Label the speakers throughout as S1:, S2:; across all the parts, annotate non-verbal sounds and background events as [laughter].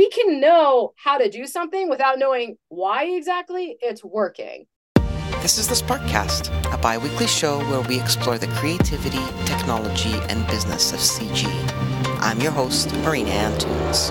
S1: we can know how to do something without knowing why exactly it's working.
S2: This is the Sparkcast, a bi weekly show where we explore the creativity, technology, and business of CG. I'm your host, Marina Antunes.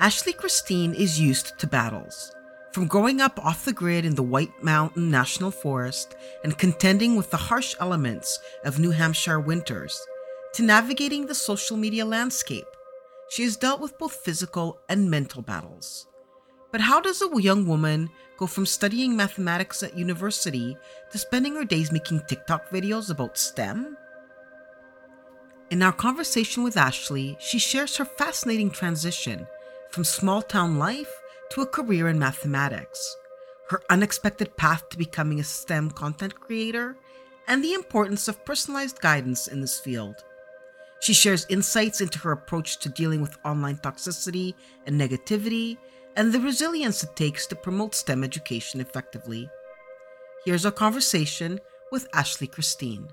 S2: Ashley Christine is used to battles. From growing up off the grid in the White Mountain National Forest and contending with the harsh elements of New Hampshire winters, to navigating the social media landscape, she has dealt with both physical and mental battles. But how does a young woman go from studying mathematics at university to spending her days making TikTok videos about STEM? In our conversation with Ashley, she shares her fascinating transition from small town life to a career in mathematics, her unexpected path to becoming a STEM content creator, and the importance of personalized guidance in this field. She shares insights into her approach to dealing with online toxicity and negativity, and the resilience it takes to promote STEM education effectively. Here's our conversation with Ashley Christine.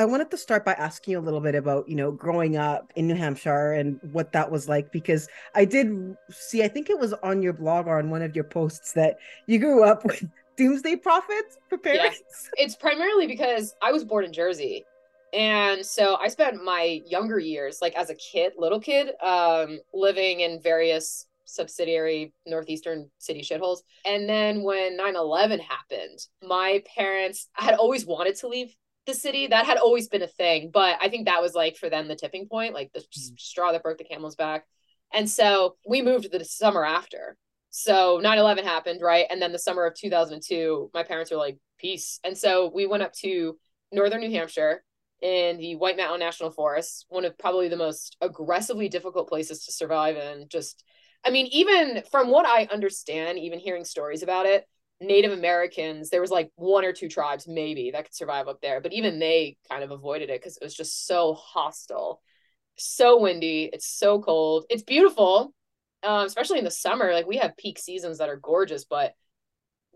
S3: I wanted to start by asking you a little bit about, you know, growing up in New Hampshire and what that was like because I did see, I think it was on your blog or on one of your posts that you grew up [laughs] with doomsday prophets for parents.
S1: Yeah. [laughs] It's primarily because I was born in Jersey. And so I spent my younger years, like as a kid, little kid, um, living in various subsidiary northeastern city shitholes. And then when 9 11 happened, my parents had always wanted to leave the city that had always been a thing but i think that was like for them the tipping point like the mm-hmm. straw that broke the camel's back. And so we moved the summer after. So 9-11 happened right? And then the summer of 2002 my parents were like peace. And so we went up to northern new hampshire in the white mountain national forest one of probably the most aggressively difficult places to survive in just i mean even from what i understand even hearing stories about it Native Americans, there was like one or two tribes maybe that could survive up there, but even they kind of avoided it because it was just so hostile, so windy. It's so cold. It's beautiful, um, especially in the summer. Like we have peak seasons that are gorgeous, but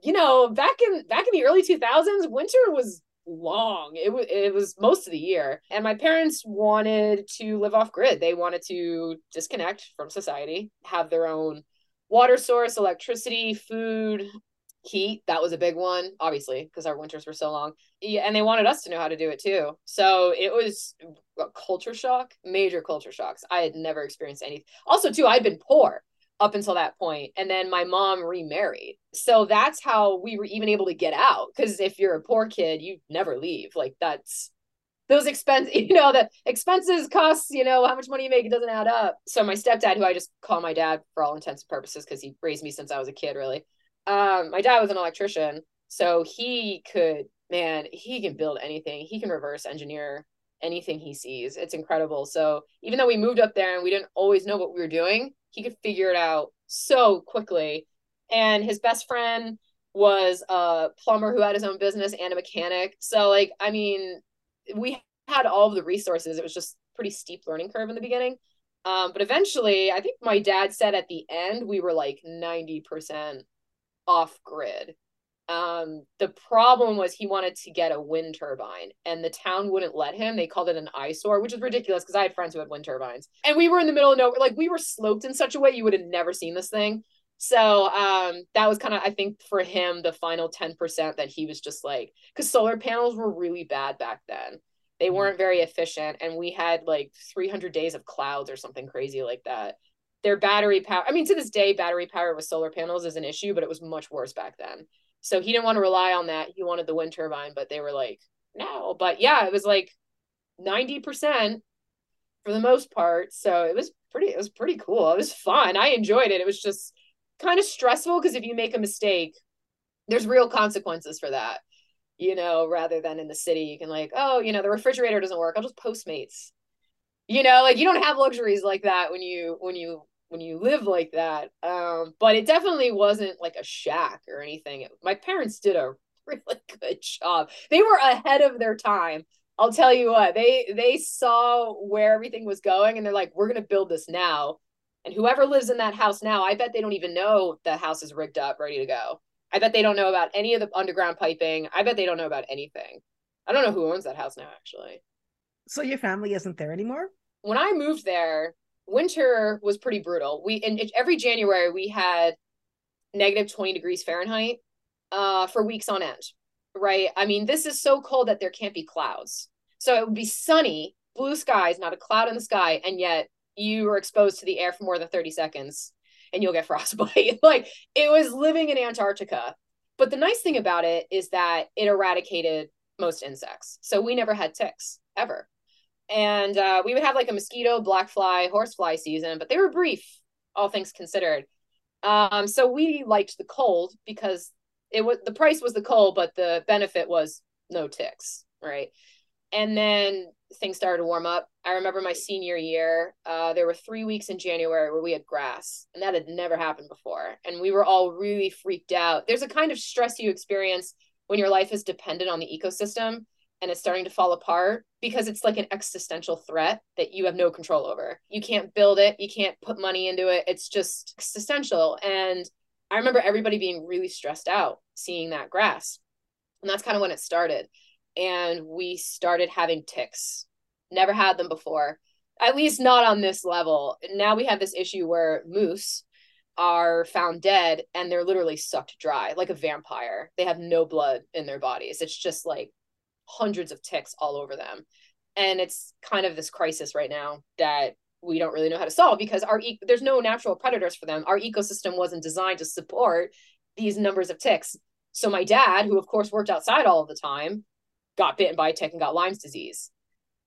S1: you know, back in back in the early two thousands, winter was long. It was it was most of the year, and my parents wanted to live off grid. They wanted to disconnect from society, have their own water source, electricity, food, heat that was a big one obviously because our winters were so long. Yeah, and they wanted us to know how to do it too. So it was a culture shock major culture shocks. I had never experienced anything also too i'd been poor up until that point and then my mom remarried. So that's how we were even able to get out because if you're a poor kid you never leave. Like that's those expenses [laughs] you know the expenses costs you know how much money you make it doesn't add up. So my stepdad who i just call my dad for all intents and purposes because he raised me since i was a kid really um my dad was an electrician so he could man he can build anything. He can reverse engineer anything he sees. It's incredible. So even though we moved up there and we didn't always know what we were doing he could figure it out so quickly. And his best friend was a plumber who had his own business and a mechanic. So like i mean we had all of the resources. It was just pretty steep learning curve in the beginning. Um, but eventually i think my dad said at the end we were like 90% off grid. Um, the problem was he wanted to get a wind turbine and the town wouldn't let him. They called it an eyesore, which is ridiculous because I had friends who had wind turbines. And we were in the middle of nowhere, like we were sloped in such a way you would have never seen this thing. So um, that was kind of, I think, for him, the final 10% that he was just like, because solar panels were really bad back then. They mm-hmm. weren't very efficient. And we had like 300 days of clouds or something crazy like that their battery power. I mean, to this day, battery power with solar panels is an issue, but it was much worse back then. So he didn't want to rely on that. He wanted the wind turbine, but they were like, no. But yeah, it was like 90% for the most part. So it was pretty, it was pretty cool. It was fun. I enjoyed it. It was just kind of stressful because if you make a mistake, there's real consequences for that, you know, rather than in the city, you can like, oh, you know, the refrigerator doesn't work. I'll just Postmates. You know, like you don't have luxuries like that when you when you when you live like that. Um, but it definitely wasn't like a shack or anything. My parents did a [laughs] really good job. They were ahead of their time. I'll tell you what, they they saw where everything was going and they're like, we're gonna build this now. And whoever lives in that house now, I bet they don't even know the house is rigged up, ready to go. I bet they don't know about any of the underground piping. I bet they don't know about anything. I don't know who owns that house now, actually.
S3: So your family isn't there anymore?
S1: When I moved there, winter was pretty brutal. We in every January we had negative 20 degrees Fahrenheit uh, for weeks on end. Right? I mean, this is so cold that there can't be clouds. So it would be sunny, blue skies, not a cloud in the sky, and yet you are exposed to the air for more than 30 seconds and you'll get [laughs] frostbite. [laughs] like it was living in Antarctica. But the nice thing about it is that it eradicated most insects. So we never had ticks ever. And uh, we would have like a mosquito, black fly, horsefly season, but they were brief, all things considered. Um, so we liked the cold because it was the price was the cold, but the benefit was no ticks, right? And then things started to warm up. I remember my senior year, uh, there were three weeks in January where we had grass, and that had never happened before. And we were all really freaked out. There's a kind of stress you experience when your life is dependent on the ecosystem and it's starting to fall apart because it's like an existential threat that you have no control over. You can't build it, you can't put money into it. It's just existential. And I remember everybody being really stressed out seeing that grass. And that's kind of when it started and we started having ticks. Never had them before, at least not on this level. Now we have this issue where moose are found dead and they're literally sucked dry like a vampire. They have no blood in their bodies. It's just like hundreds of ticks all over them. And it's kind of this crisis right now that we don't really know how to solve because our e- there's no natural predators for them. Our ecosystem wasn't designed to support these numbers of ticks. So my dad, who of course worked outside all of the time, got bitten by a tick and got Lyme's disease.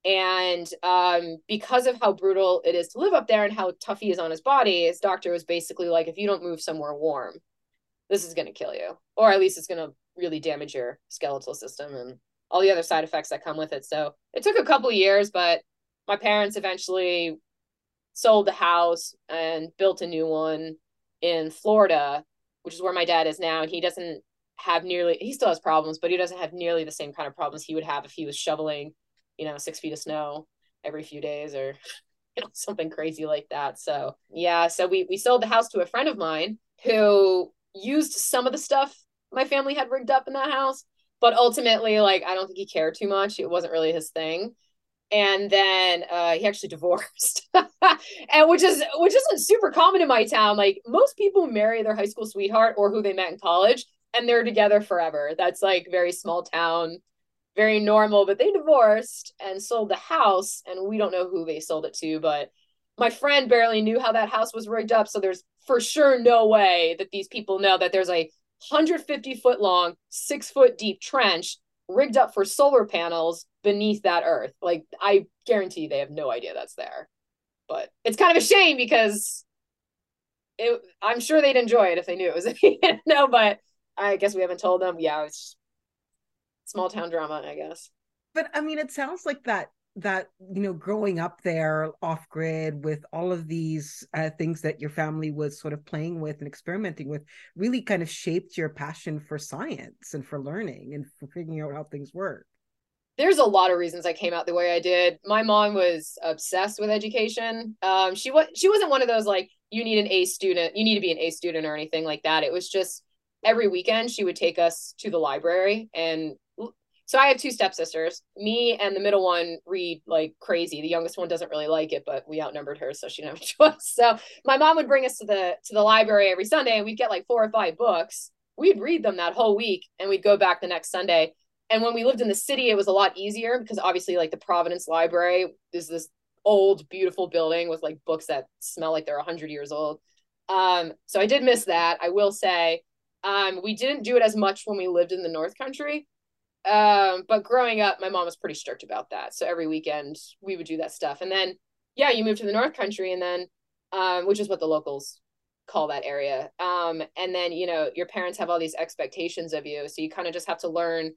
S1: And um, because of how brutal it is to live up there and how tough he is on his body, his doctor was basically like, if you don't move somewhere warm, this is going to kill you, or at least it's going to really damage your skeletal system and all the other side effects that come with it. So it took a couple years, but my parents eventually sold the house and built a new one in Florida, which is where my dad is now. And he doesn't have nearly he still has problems, but he doesn't have nearly the same kind of problems he would have if he was shoveling, you know, six feet of snow every few days or you [laughs] know something crazy like that. So yeah, so we we sold the house to a friend of mine who used some of the stuff my family had rigged up in that house, but ultimately, like I don't think he cared too much. It wasn't really his thing. And then uh, he actually [laughs] divorced, and which is which isn't super common in my town. Like most people marry their high school sweetheart or who they met in college, and they're together forever. That's like very small town, very normal. But they divorced and sold the house, and we don't know who they sold it to. But my friend barely knew how that house was rigged up, so there's for sure no way that these people know that there's a 150 foot long, six foot deep trench rigged up for solar panels beneath that earth. Like I guarantee they have no idea that's there. But it's kind of a shame because it, I'm sure they'd enjoy it if they knew it was [laughs] no, but I guess we haven't told them. Yeah, it's small town drama, I guess.
S3: But I mean, it sounds like that that you know growing up there off grid with all of these uh, things that your family was sort of playing with and experimenting with really kind of shaped your passion for science and for learning and for figuring out how things work
S1: there's a lot of reasons I came out the way I did. My mom was obsessed with education. Um, she was she wasn't one of those like you need an A student, you need to be an A student or anything like that. It was just every weekend she would take us to the library and so I have two stepsisters. Me and the middle one read like crazy. The youngest one doesn't really like it, but we outnumbered her, so she didn't have a [laughs] choice. So my mom would bring us to the to the library every Sunday, and we'd get like four or five books. We'd read them that whole week, and we'd go back the next Sunday. And when we lived in the city, it was a lot easier because obviously, like the Providence Library is this old, beautiful building with like books that smell like they're hundred years old. Um, so I did miss that. I will say, um, we didn't do it as much when we lived in the North Country. Um, but growing up, my mom was pretty strict about that. So every weekend we would do that stuff. And then, yeah, you move to the North Country, and then, um, which is what the locals call that area. Um, and then, you know, your parents have all these expectations of you. So you kind of just have to learn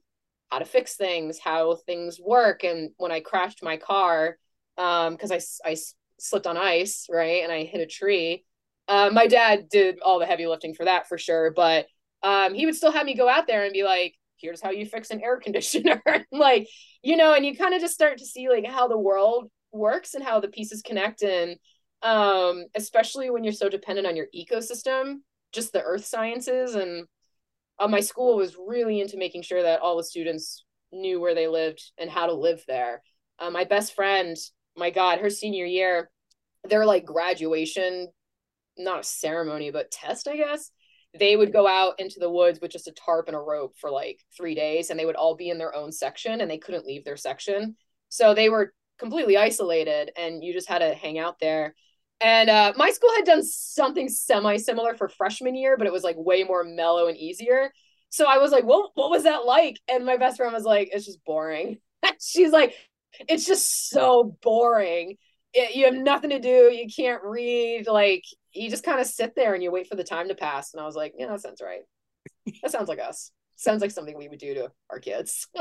S1: how to fix things, how things work. And when I crashed my car, um, because I, I slipped on ice, right, and I hit a tree, uh, my dad did all the heavy lifting for that for sure. But um, he would still have me go out there and be like, here's how you fix an air [laughs] conditioner. like, you know, and you kind of just start to see like how the world works and how the pieces connect. And um, especially when you're so dependent on your ecosystem, just the earth sciences. And uh, my school was really into making sure that all the students knew where they lived and how to live there. Uh, my best friend, my God, her senior year, their like graduation, not a ceremony, but test, I guess. They would go out into the woods with just a tarp and a rope for like three days, and they would all be in their own section and they couldn't leave their section. So they were completely isolated, and you just had to hang out there. And uh, my school had done something semi similar for freshman year, but it was like way more mellow and easier. So I was like, well, what was that like? And my best friend was like, it's just boring. [laughs] She's like, it's just so boring. It, you have nothing to do. You can't read. Like, you just kind of sit there and you wait for the time to pass. And I was like, yeah, that sounds right. That sounds like us. Sounds like something we would do to our kids. [laughs]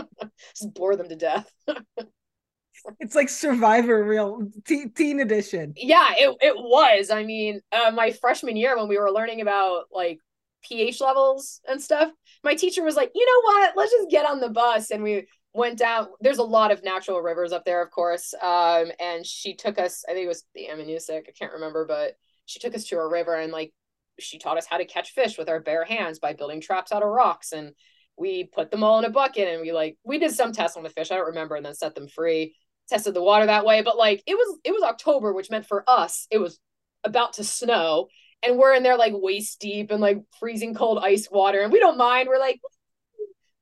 S1: just bore them to death. [laughs]
S3: it's like Survivor real t- teen edition.
S1: Yeah, it, it was. I mean, uh, my freshman year when we were learning about like pH levels and stuff, my teacher was like, you know what? Let's just get on the bus. And we went down. There's a lot of natural rivers up there, of course. Um, and she took us, I think it was the Ammonoosuc, I can't remember, but she took us to a river and like she taught us how to catch fish with our bare hands by building traps out of rocks. And we put them all in a bucket and we like, we did some tests on the fish, I don't remember, and then set them free, tested the water that way. But like it was, it was October, which meant for us, it was about to snow. And we're in there like waist deep and like freezing cold ice water. And we don't mind. We're like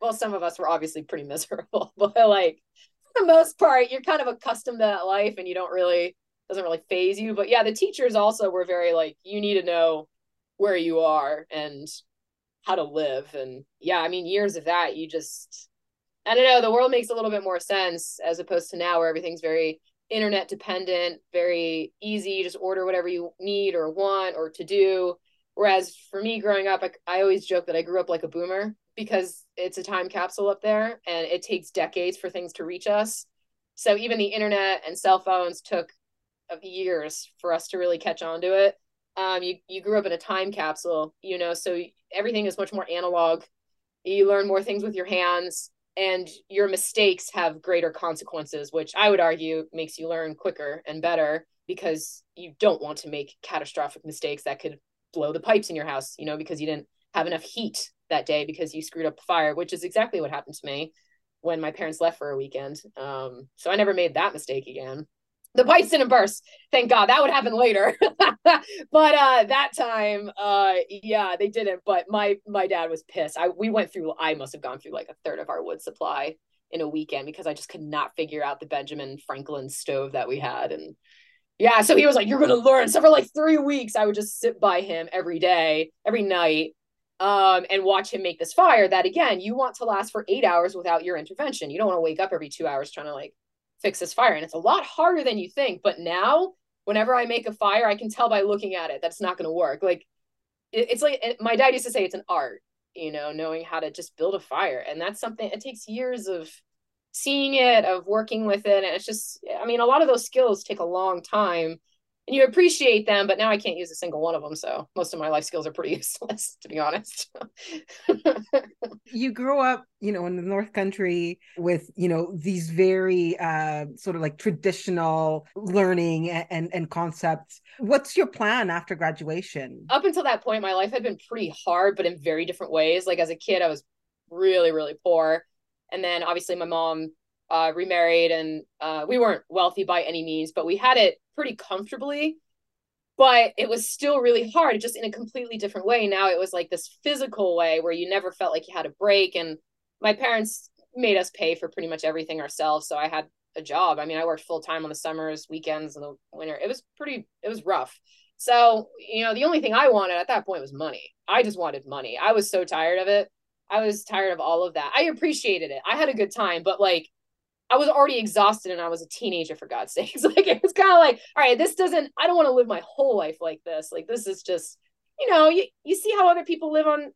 S1: well some of us were obviously pretty [laughs] miserable. But like for the most part you're kind of accustomed to that life and you don't really doesn't really phase you but yeah the teachers also were very like you need to know where you are and how to live and yeah i mean years of that you just i don't know the world makes a little bit more sense as opposed to now where everything's very internet dependent, very easy. You just order whatever you need or want or to do. Whereas for me growing up, I, I always joke that I grew up like a boomer because it's a time capsule up there and it takes decades for things to reach us. So even the internet and cell phones took years for us to really catch on to it. Um, you, you grew up in a time capsule, you know, so everything is much more analog. You learn more things with your hands and your mistakes have greater consequences, which I would argue makes you learn quicker and better because you don't want to make catastrophic mistakes that could blow the pipes in your house, you know, because you didn't have enough heat that day because you screwed up the fire, which is exactly what happened to me when my parents left for a weekend. Um, so I never made that mistake again the pipes didn't burst thank god. That would happen later. [laughs] But uh that time uh yeah they didn't. But my my dad was pissed. I we went through i must have gone through like a third of our wood supply in a weekend because i just could not figure out the benjamin franklin stove that we had. And yeah so he was like you're gonna learn. So for like three weeks i would just sit by him every day every night um, and watch him make this fire that again you want to last for eight hours without your intervention. You don't want to wake up every two hours trying to like fix this fire. And it's a lot harder than you think. But now, whenever I make a fire, I can tell by looking at it that's not going to work. Like, it, it's like it, my dad used to say it's an art, you know, knowing how to just build a fire. And that's something, it takes years of seeing it, of working with it. And it's just, I mean, a lot of those skills take a long time and you appreciate them, but now I can't use a single one of them. So most of my life skills are pretty [laughs] useless, to be honest.
S3: you grew up, you know, in the North Country with, you know, these very uh, sort of like traditional learning and, and, and concepts. What's your plan after graduation?
S1: Up until that point, my life had been pretty hard, but in very different ways. Like as a kid, I was really, really poor. And then obviously my mom uh, remarried and uh, we weren't wealthy by any means, but we had it pretty comfortably. But it was still really hard, just in a completely different way. Now it was like this physical way where you never felt like you had a break. And my parents made us pay for pretty much everything ourselves. So I had a job. I mean, I worked full time on the summers, weekends, and the winter. It was pretty, it was rough. So, you know, the only thing I wanted at that point was money. I just wanted money. I was so tired of it. I was tired of all of that. I appreciated it. I had a good time, but like I was already exhausted and I was a teenager for God's sakes. [laughs] Like it was kind of like, all right, this doesn't I don't want to live my whole life like this. Like this is just, you know, you, you see how other people live on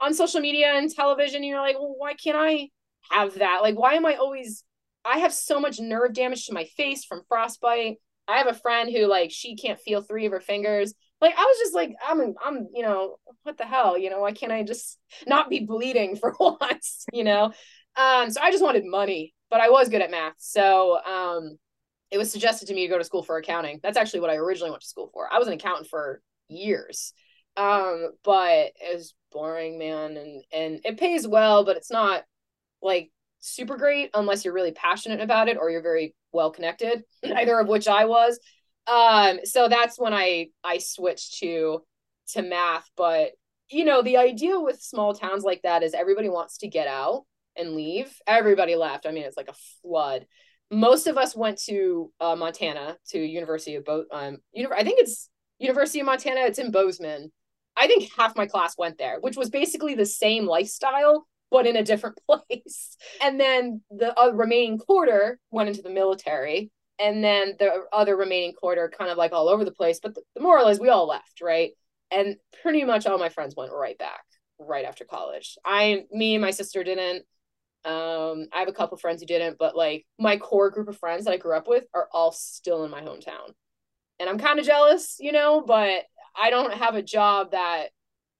S1: on social media and television, and you're like, well, why can't I have that? Like, why am I always I have so much nerve damage to my face from frostbite. I have a friend who like she can't feel three of her fingers. Like I was just like, I'm I'm, you know, what the hell? You know, why can't I just [laughs] not be bleeding for [laughs] once? You know? Um, so I just wanted money but I was good at math. So um, it was suggested to me to go to school for accounting. That's actually what I originally went to school for. I was an accountant for years. Um, but it was boring, man, and and it pays well, but it's not like super great unless you're really passionate about it or you're very well connected, [clears throat] neither of which I was. Um, so that's when I I switched to to math, but you know, the idea with small towns like that is everybody wants to get out and leave. Everybody left. I mean, it's like a flood. Most of us went to uh, Montana to University of Bo. Um, Univ- I think it's University of Montana. It's in Bozeman. I think half my class went there, which was basically the same lifestyle, but in a different [laughs] place. And then the uh, remaining quarter went into the military. And then the other remaining quarter kind of like all over the place. But the, the moral is we all left, right? And pretty much all my friends went right back right after college. I, me and my sister didn't. Um, I have a couple friends who didn't, but like my core group of friends that I grew up with are all still in my hometown. And I'm kind of jealous, you know, but I don't have a job that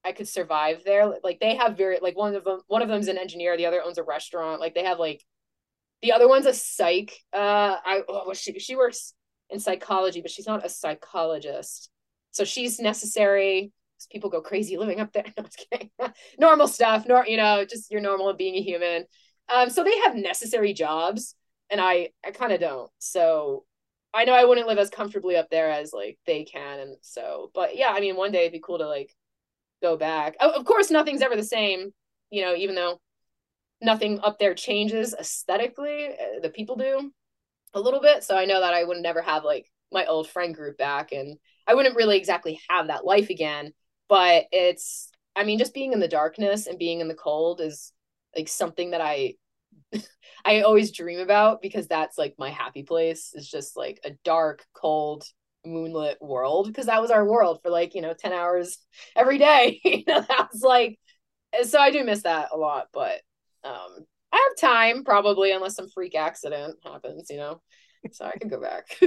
S1: I could survive there. Like they have very like one of them one of them's an engineer, the other owns a restaurant. Like they have like the other one's a psych. Uh I oh, she she works in psychology, but she's not a psychologist. So she's necessary people go crazy living up there. [laughs] No, [laughs] normal stuff, nor you know, just your normal being a human. Um, so they have necessary jobs, and I I kind of don't. So I know I wouldn't live as comfortably up there as like they can, and so. But yeah, I mean, one day it'd be cool to like go back. Of course, nothing's ever the same. You know, even though nothing up there changes aesthetically, uh, the people do a little bit. So I know that I would never have like my old friend group back, and I wouldn't really exactly have that life again. But it's, I mean, just being in the darkness and being in the cold is like something that I [laughs] I always dream about because that's like my happy place It's just like a dark, cold, moonlit world because that was our world for like, you know, 10 hours [laughs] every day. [laughs] you know, that was like so I do miss that a lot, but um I have time probably unless some freak accident happens, you know. So I can go back.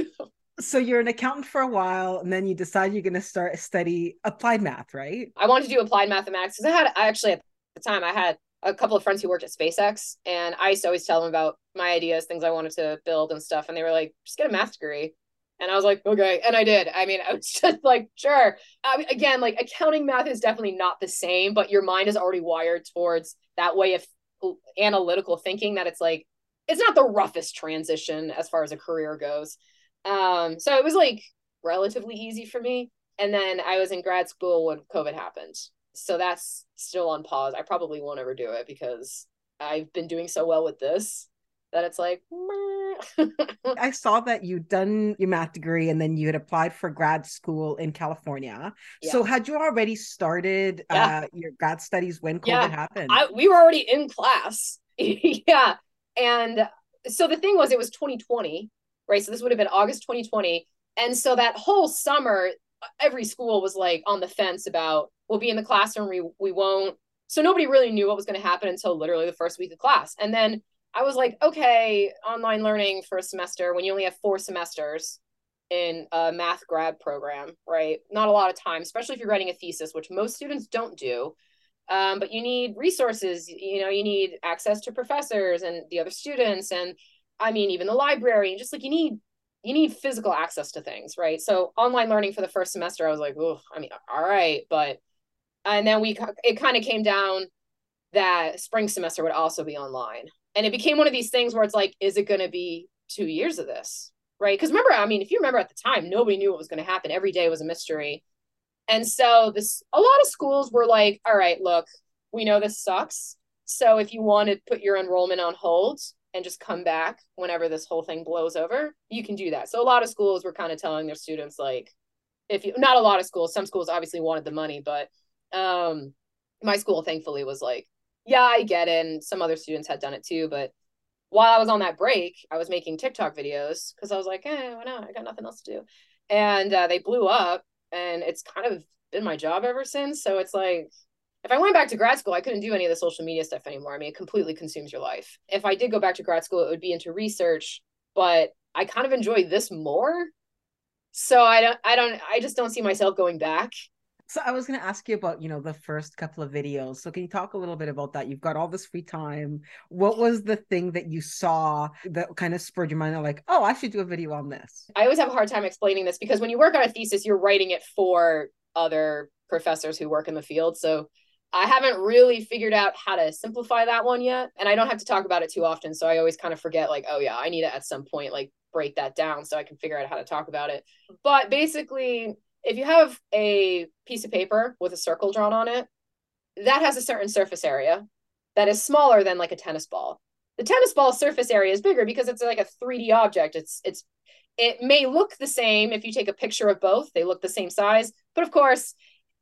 S3: so you're an accountant for a while and then you decide you're going to start study applied math, right?
S1: I wanted to do applied mathematics because I had I actually at the time I had a couple of friends who worked at SpaceX, and I used to always tell them about my ideas, things I wanted to build and stuff. And they were like, just get a math degree. And I was like, okay. And I did. I mean, I was [laughs] just like, sure. I mean, again, like accounting math is definitely not the same, but your mind is already wired towards that way of analytical thinking that it's like, it's not the roughest transition as far as a career goes. Um, so it was like relatively easy for me. And then I was in grad school when COVID happened so that's still on pause. I probably won't ever do it because I've been doing so well with this that it's like [laughs]
S3: I saw that you'd done your math degree and then you had applied for grad school in California. Yeah. So had you already started yeah. uh, your grad studies when COVID yeah. happened?
S1: I, we were already in class. [laughs] yeah. And so the thing was it was 2020, right? So this would have been August 2020. And so that whole summer every school was like on the fence about we'll be in the classroom we we won't. So nobody really knew what was going to happen until literally the first week of class. And then i was like okay online learning for a semester when you only have four semesters in a math grad program right? Not a lot of time especially if you're writing a thesis which most students don't do. Um, but you need resources you know you need access to professors and the other students and i mean even the library and just like you need you need physical access to things, right? So online learning for the first semester, I was like, oh, I mean, all right, but and then we it kind of came down that spring semester would also be online, and it became one of these things where it's like, is it going to be two years of this, right? Because remember, I mean, if you remember at the time, nobody knew what was going to happen. Every day was a mystery, and so this a lot of schools were like, all right, look, we know this sucks. So if you want to put your enrollment on hold, and just come back whenever this whole thing blows over, you can do that. So a lot of schools were kind of telling their students like if you not a lot of schools, some schools obviously wanted the money, but um my school thankfully was like, yeah, I get it. And some other students had done it too, but while I was on that break, I was making TikTok videos because I was like, eh, why not? I got nothing else to do. And uh, they blew up, and it's kind of been my job ever since. So it's like, if I went back to grad school, I couldn't do any of the social media stuff anymore. I mean, it completely consumes your life. If I did go back to grad school, it would be into research, but I kind of enjoy this more. So I don't, I don't, I just don't see myself going back.
S3: So I was going to ask you about, you know, the first couple of videos. So can you talk a little bit about that? You've got all this free time. What was the thing that you saw that kind of spurred your mind like, oh, I should do a video on this?
S1: I always have a hard time explaining this because when you work on a thesis, you're writing it for other professors who work in the field. So I haven't really figured out how to simplify that one yet. And I don't have to talk about it too often. So I always kind of forget, like, oh, yeah, I need to at some point, like, break that down so I can figure out how to talk about it. But basically, if you have a piece of paper with a circle drawn on it, that has a certain surface area that is smaller than like a tennis ball. The tennis ball surface area is bigger because it's like a 3D object. It's it's it may look the same if you take a picture of both. They look the same size, but of course,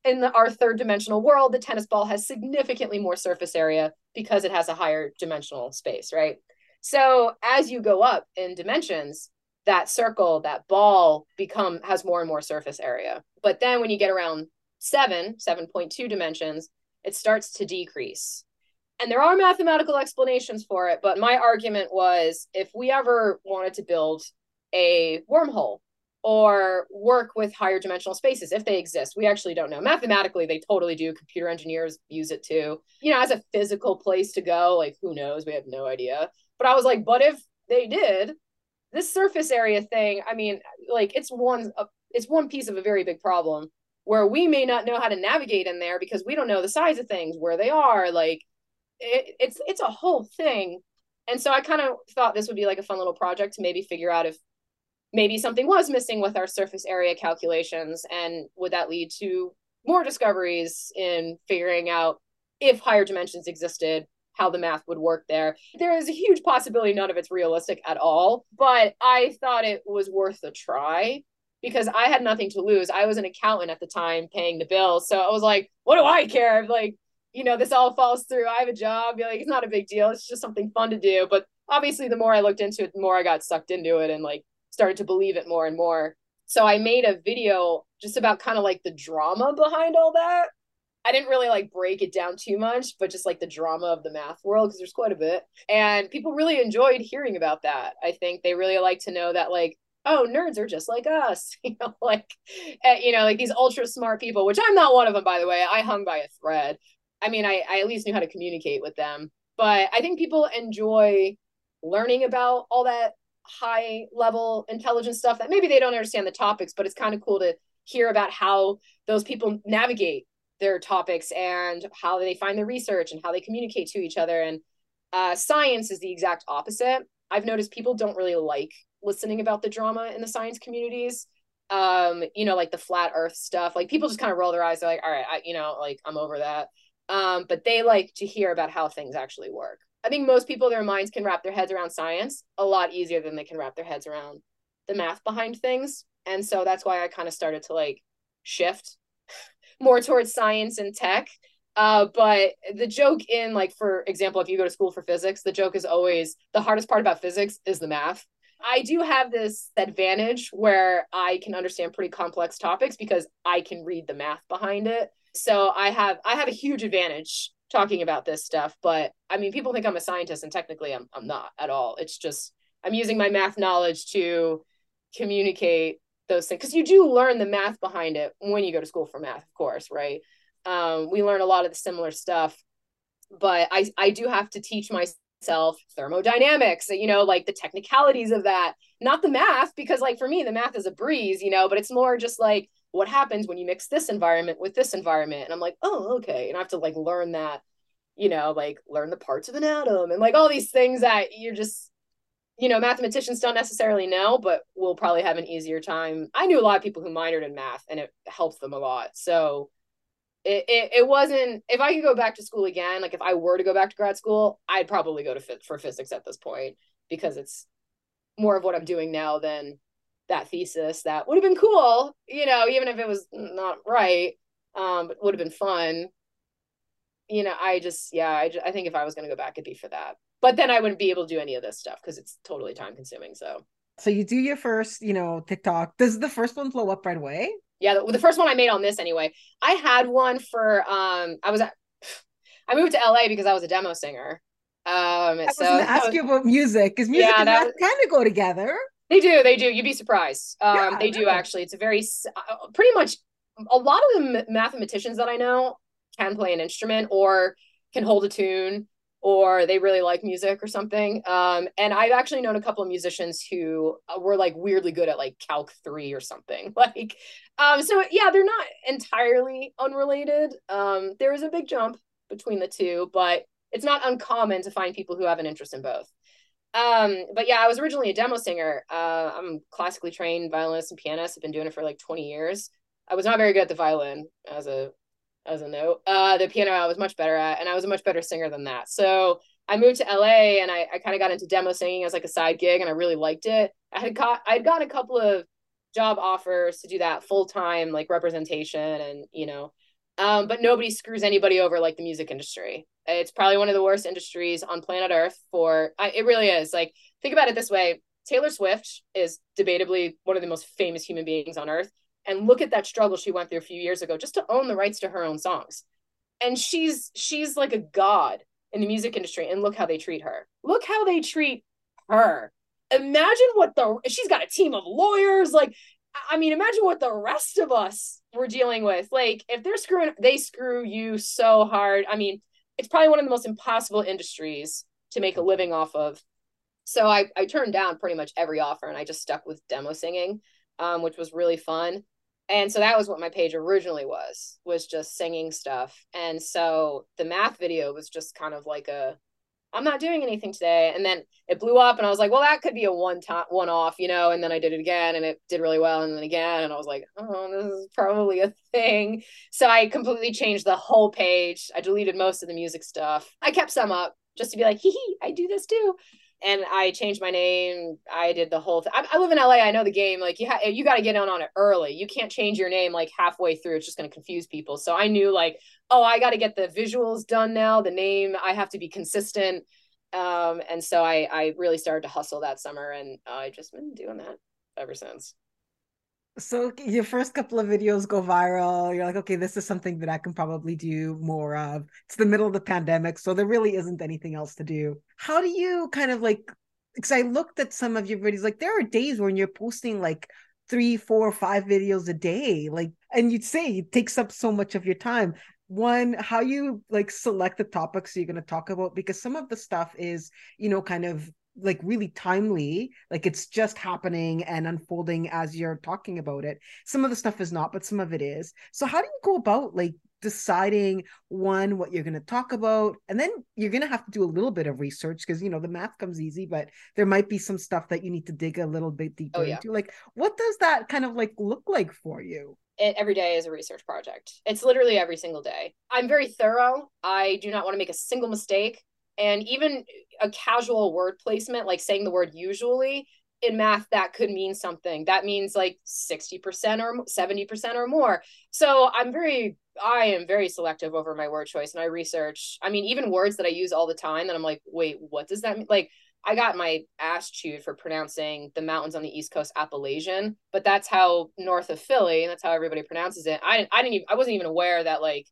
S1: in the, our third dimensional world, the tennis ball has significantly more surface area because it has a higher dimensional space, right? So as you go up in dimensions, that circle, that ball become has more and more surface area. But then when you get around seven, 7.2 dimensions, it starts to decrease. And there are mathematical explanations for it, but my argument was if we ever wanted to build a wormhole or work with higher dimensional spaces if they exist. We actually don't know. Mathematically, they totally do. Computer engineers use it too. You know, as a physical place to go, like who knows? We have no idea. But I was like, but if they did, this surface area thing, I mean, like it's one uh, it's one piece of a very big problem where we may not know how to navigate in there because we don't know the size of things, where they are, like it, it's it's a whole thing. And so I kind of thought this would be like a fun little project to maybe figure out if maybe something was missing with our surface area calculations and would that lead to more discoveries in figuring out if higher dimensions existed how the math would work there? There is a huge possibility none of it's realistic at all but i thought it was worth a try because i had nothing to lose. I was an accountant at the time paying the bills so i was like what do i care like you know this all falls through? I have a job. Like it's not a big deal. It's just something fun to do. But obviously the more i looked into it the more i got sucked into it and like started to believe it more and more. So I made a video just about kind of like the drama behind all that. I didn't really like break it down too much, but just like the drama of the math world because there's quite a bit. And people really enjoyed hearing about that. I think they really like to know that like oh nerds are just like us [laughs] you know like uh, you know like these ultra smart people which i'm not one of them by the way i hung by a thread i mean I, I at least knew how to communicate with them but i think people enjoy learning about all that high level intelligence stuff that maybe they don't understand the topics, but it's kind of cool to hear about how those people navigate their topics and how they find the research and how they communicate to each other. And uh, science is the exact opposite. I've noticed people don't really like listening about the drama in the science communities. Um, you know, like the flat earth stuff. Like people just kind of roll their eyes. They're like, all right, I, you know, like I'm over that. Um, but they like to hear about how things actually work. I think most people, their minds can wrap their heads around science a lot easier than they can wrap their heads around the math behind things. And so that's why I kind of started to like shift [laughs] more towards science and tech. Uh, but the joke in like, for example, if you go to school for physics, the joke is always the hardest part about physics is the math. I do have this advantage where I can understand pretty complex topics because I can read the math behind it. So I have I have a huge advantage talking about this stuff but i mean people think i'm a scientist and technically i'm, I'm not at all. It's just i'm using my math knowledge to communicate those things because you do learn the math behind it when you go to school for math of course right? Um, we learn a lot of the similar stuff but i i do have to teach myself thermodynamics you know like the technicalities of that not the math because like for me the math is a breeze you know but it's more just like what happens when you mix this environment with this environment? And i'm like oh okay. And i have to like learn that you know like learn the parts of an atom and like all these things that you're just you know mathematicians don't necessarily know but will probably have an easier time. I knew a lot of people who minored in math and it helps them a lot. So it, it, it wasn't if i could go back to school again like if i were to go back to grad school i'd probably go to for physics at this point because it's more of what i'm doing now than that thesis that would have been cool you know even if it was not right um but would have been fun. You know i just yeah i, just, I think if i was going to go back it'd be for that. But then i wouldn't be able to do any of this stuff because it's totally time consuming so.
S3: So you do your first you know tiktok. Does the first one blow up right away?
S1: Yeah the, the first one i made on this anyway. I had one for um i was at [sighs] i moved to la because i was a demo singer. Um
S3: I so ask was, you about music because [laughs] music yeah, and that kind of go together
S1: they do, they do. You'd be surprised. Um, yeah, they do actually. It's a very uh, pretty much a lot of the mathematicians that I know can play an instrument or can hold a tune or they really like music or something. Um, and I've actually known a couple of musicians who uh, were like weirdly good at like Calc 3 or something. [laughs] Like, um, so yeah, they're not entirely unrelated. Um, there is a big jump between the two, but it's not uncommon to find people who have an interest in both. Um, but yeah, I was originally a demo singer. Uh, I'm classically trained violinist and pianist. I've been doing it for like 20 years. I was not very good at the violin as a as a note. Uh, the piano I was much better at, and I was a much better singer than that. So I moved to LA, and I, I kind of got into demo singing as like a side gig, and I really liked it. I had got I'd got a couple of job offers to do that full time like representation, and you know, um, but nobody screws anybody over like the music industry. It's probably one of the worst industries on planet Earth. For I, it really is. Like think about it this way: Taylor Swift is debatably one of the most famous human beings on earth. And look at that struggle she went through a few years ago just to own the rights to her own songs. And she's she's like a god in the music industry and look how they treat her. Look how they treat her. Imagine what the she's got a team of lawyers. Like i mean imagine what the rest of us were dealing with. Like if they're screwing they screw you so hard. I mean it's probably one of the most impossible industries to make a living off of. So i i turned down pretty much every offer and i just stuck with demo singing um, which was really fun. And so that was what my page originally was was just singing stuff. And so the math video was just kind of like a i'm not doing anything today and then it blew up and i was like well that could be a one time one off you know and then i did it again and it did really well and then again and i was like oh this is probably a thing so i completely changed the whole page i deleted most of the music stuff i kept some up just to be like hee hee i do this too and I changed my name. I did the whole thing. I, I live in LA. I know the game. Like you, ha- you got to get in on it early. You can't change your name like halfway through. It's just going to confuse people. So I knew like, oh, I got to get the visuals done now. The name, I have to be consistent. Um, and so I, I really started to hustle that summer, and I just been doing that ever since
S3: so your first couple of videos go viral you're like okay this is something that i can probably do more of it's the middle of the pandemic so there really isn't anything else to do how do you kind of like because i looked at some of your videos like there are days when you're posting like three four five videos a day like and you'd say it takes up so much of your time one how you like select the topics you're going to talk about because some of the stuff is you know kind of like really timely like it's just happening and unfolding as you're talking about it. Some of the stuff is not but some of it is. So how do you go about like deciding one what you're going to talk about and then you're going to have to do a little bit of research because you know the math comes easy but there might be some stuff that you need to dig a little bit deeper oh, yeah. into like what does that kind of like look like for you
S1: it, every day is a research project. It's literally every single day. I'm very thorough. I do not want to make a single mistake and even a casual word placement like saying the word usually in math that could mean something. That means like 60% or 70% or more. So i'm very i am very selective over my word choice and i research. I mean even words that i use all the time that i'm like wait what does that mean? Like i got my ass chewed for pronouncing the mountains on the east coast appalachian but that's how north of philly and that's how everybody pronounces it. I, I didn't even i wasn't even aware that like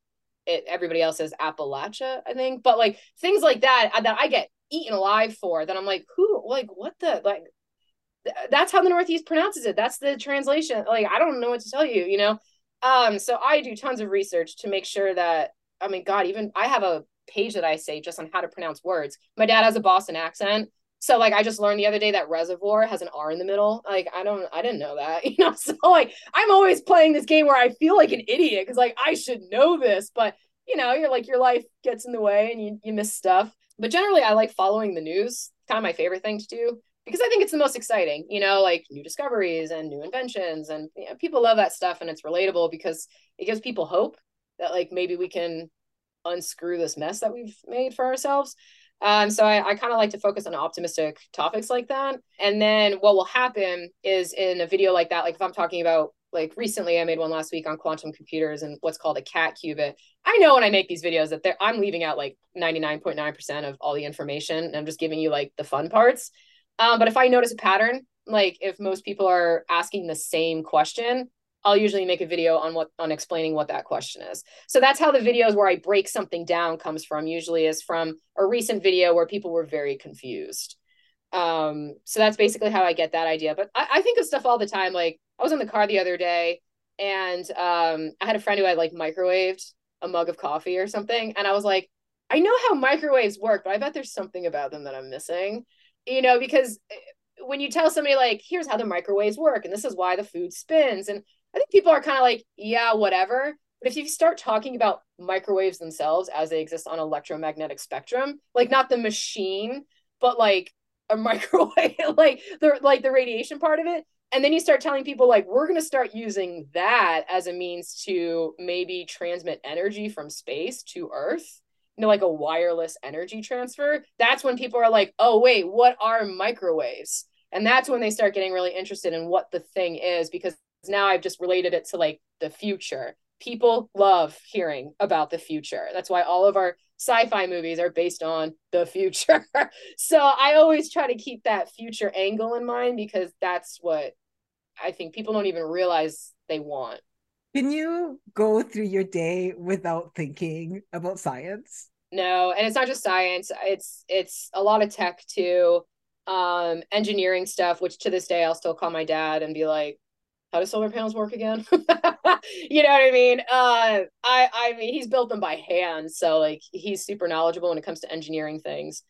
S1: it, everybody else says Appalachia, I think, but like things like that uh, that I get eaten alive for. That I'm like, who, like, what the, like, that's how the Northeast pronounces it. That's the translation. Like, I don't know what to tell you, you know. Um, so I do tons of research to make sure that. I mean, God, even I have a page that I say just on how to pronounce words. My dad has a Boston accent. So like I just learned the other day that reservoir has an R in the middle. Like I don't I didn't know that. [laughs] You know, so like I'm always playing this game where I feel like an idiot because like I should know this, but you know, you're like your life gets in the way and you, you miss stuff. But generally I like following the news. kind of my favorite thing to do because I think it's the most exciting, you know, like new discoveries and new inventions and you know, people love that stuff and it's relatable because it gives people hope that like maybe we can unscrew this mess that we've made for ourselves. Um, so I, I kind of like to focus on optimistic topics like that. And then what will happen is in a video like that, like if I'm talking about like recently I made one last week on quantum computers and what's called a cat qubit. I know when I make these videos that I'm leaving out like 99.9% of all the information and I'm just giving you like the fun parts. Um, but if I notice a pattern, like if most people are asking the same question, I'll usually make a video on what on explaining what that question is. So that's how the videos where I break something down comes from. Usually is from a recent video where people were very confused. Um, so that's basically how I get that idea. But I, I think of stuff all the time. Like I was in the car the other day and um, I had a friend who had like microwaved a mug of coffee or something, and I was like, I know how microwaves work, but I bet there's something about them that I'm missing, you know, because eh, when you tell somebody like, here's how the microwaves work, and this is why the food spins, and I think people are kind of like, yeah, whatever. But if you start talking about microwaves themselves as they exist on electromagnetic spectrum, like not the machine, but like a [laughs] microwave, like the like the radiation part of it, and then you start telling people like we're going to start using that as a means to maybe transmit energy from space to earth you know like a wireless energy transfer that's when people are like oh wait what are microwaves? And that's when they start getting really interested in what the thing is because now i've just related it to like the future. People love hearing about the future. That's why all of our sci-fi movies are based on the future. [laughs] So i always try to keep that future angle in mind because that's what I think people don't even realize they want.
S3: Can you go through your day without thinking about science?
S1: No, and it's not just science. It's it's a lot of tech too. Um, engineering stuff, which to this day I'll still call my dad and be like, how do solar panels work again? [laughs] you know what I mean? Uh, I I mean he's built them by hand, so like he's super knowledgeable when it comes to engineering things.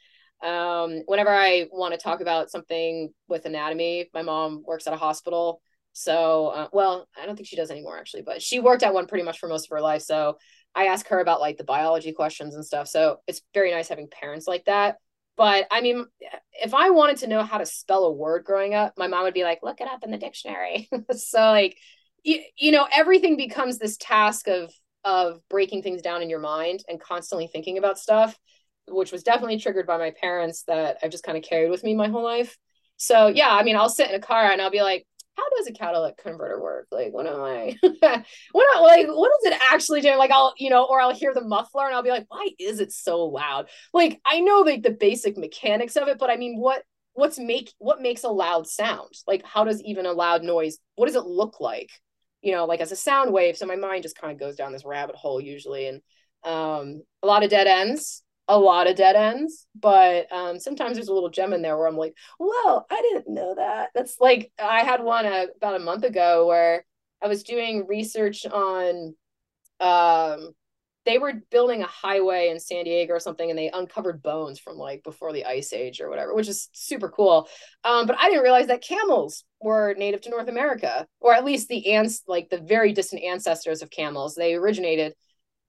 S1: Um, whenever I want to talk about something with anatomy, my mom works at a hospital. So, uh, well, I don't think she does anymore actually, but she worked at one pretty much for most of her life. So I ask her about like the biology questions and stuff. So it's very nice having parents like that. But I mean, if I wanted to know how to spell a word growing up, my mom would be like, look it up in the dictionary. [laughs] so like, you, you know, everything becomes this task of of breaking things down in your mind and constantly thinking about stuff which was definitely triggered by my parents that I've just kind of carried with me my whole life. So yeah, I mean, I'll sit in a car and I'll be like, how does a catalytic converter work? Like, what am I, [laughs] what, like, what is it actually doing? Like, I'll, you know, or I'll hear the muffler and I'll be like, why is it so loud? Like, I know like the basic mechanics of it, but I mean, what, what's make, what makes a loud sound? Like, how does even a loud noise, what does it look like? You know, like as a sound wave. So my mind just kind of goes down this rabbit hole usually. And um, a lot of dead ends a lot of dead ends, but um, sometimes there's a little gem in there where I'm like, well, I didn't know that. That's like I had one uh, about a month ago where I was doing research on um they were building a highway in San Diego or something and they uncovered bones from like before the ice age or whatever, which is super cool. Um, but I didn't realize that camels were native to North America, or at least the ants like the very distant ancestors of camels. They originated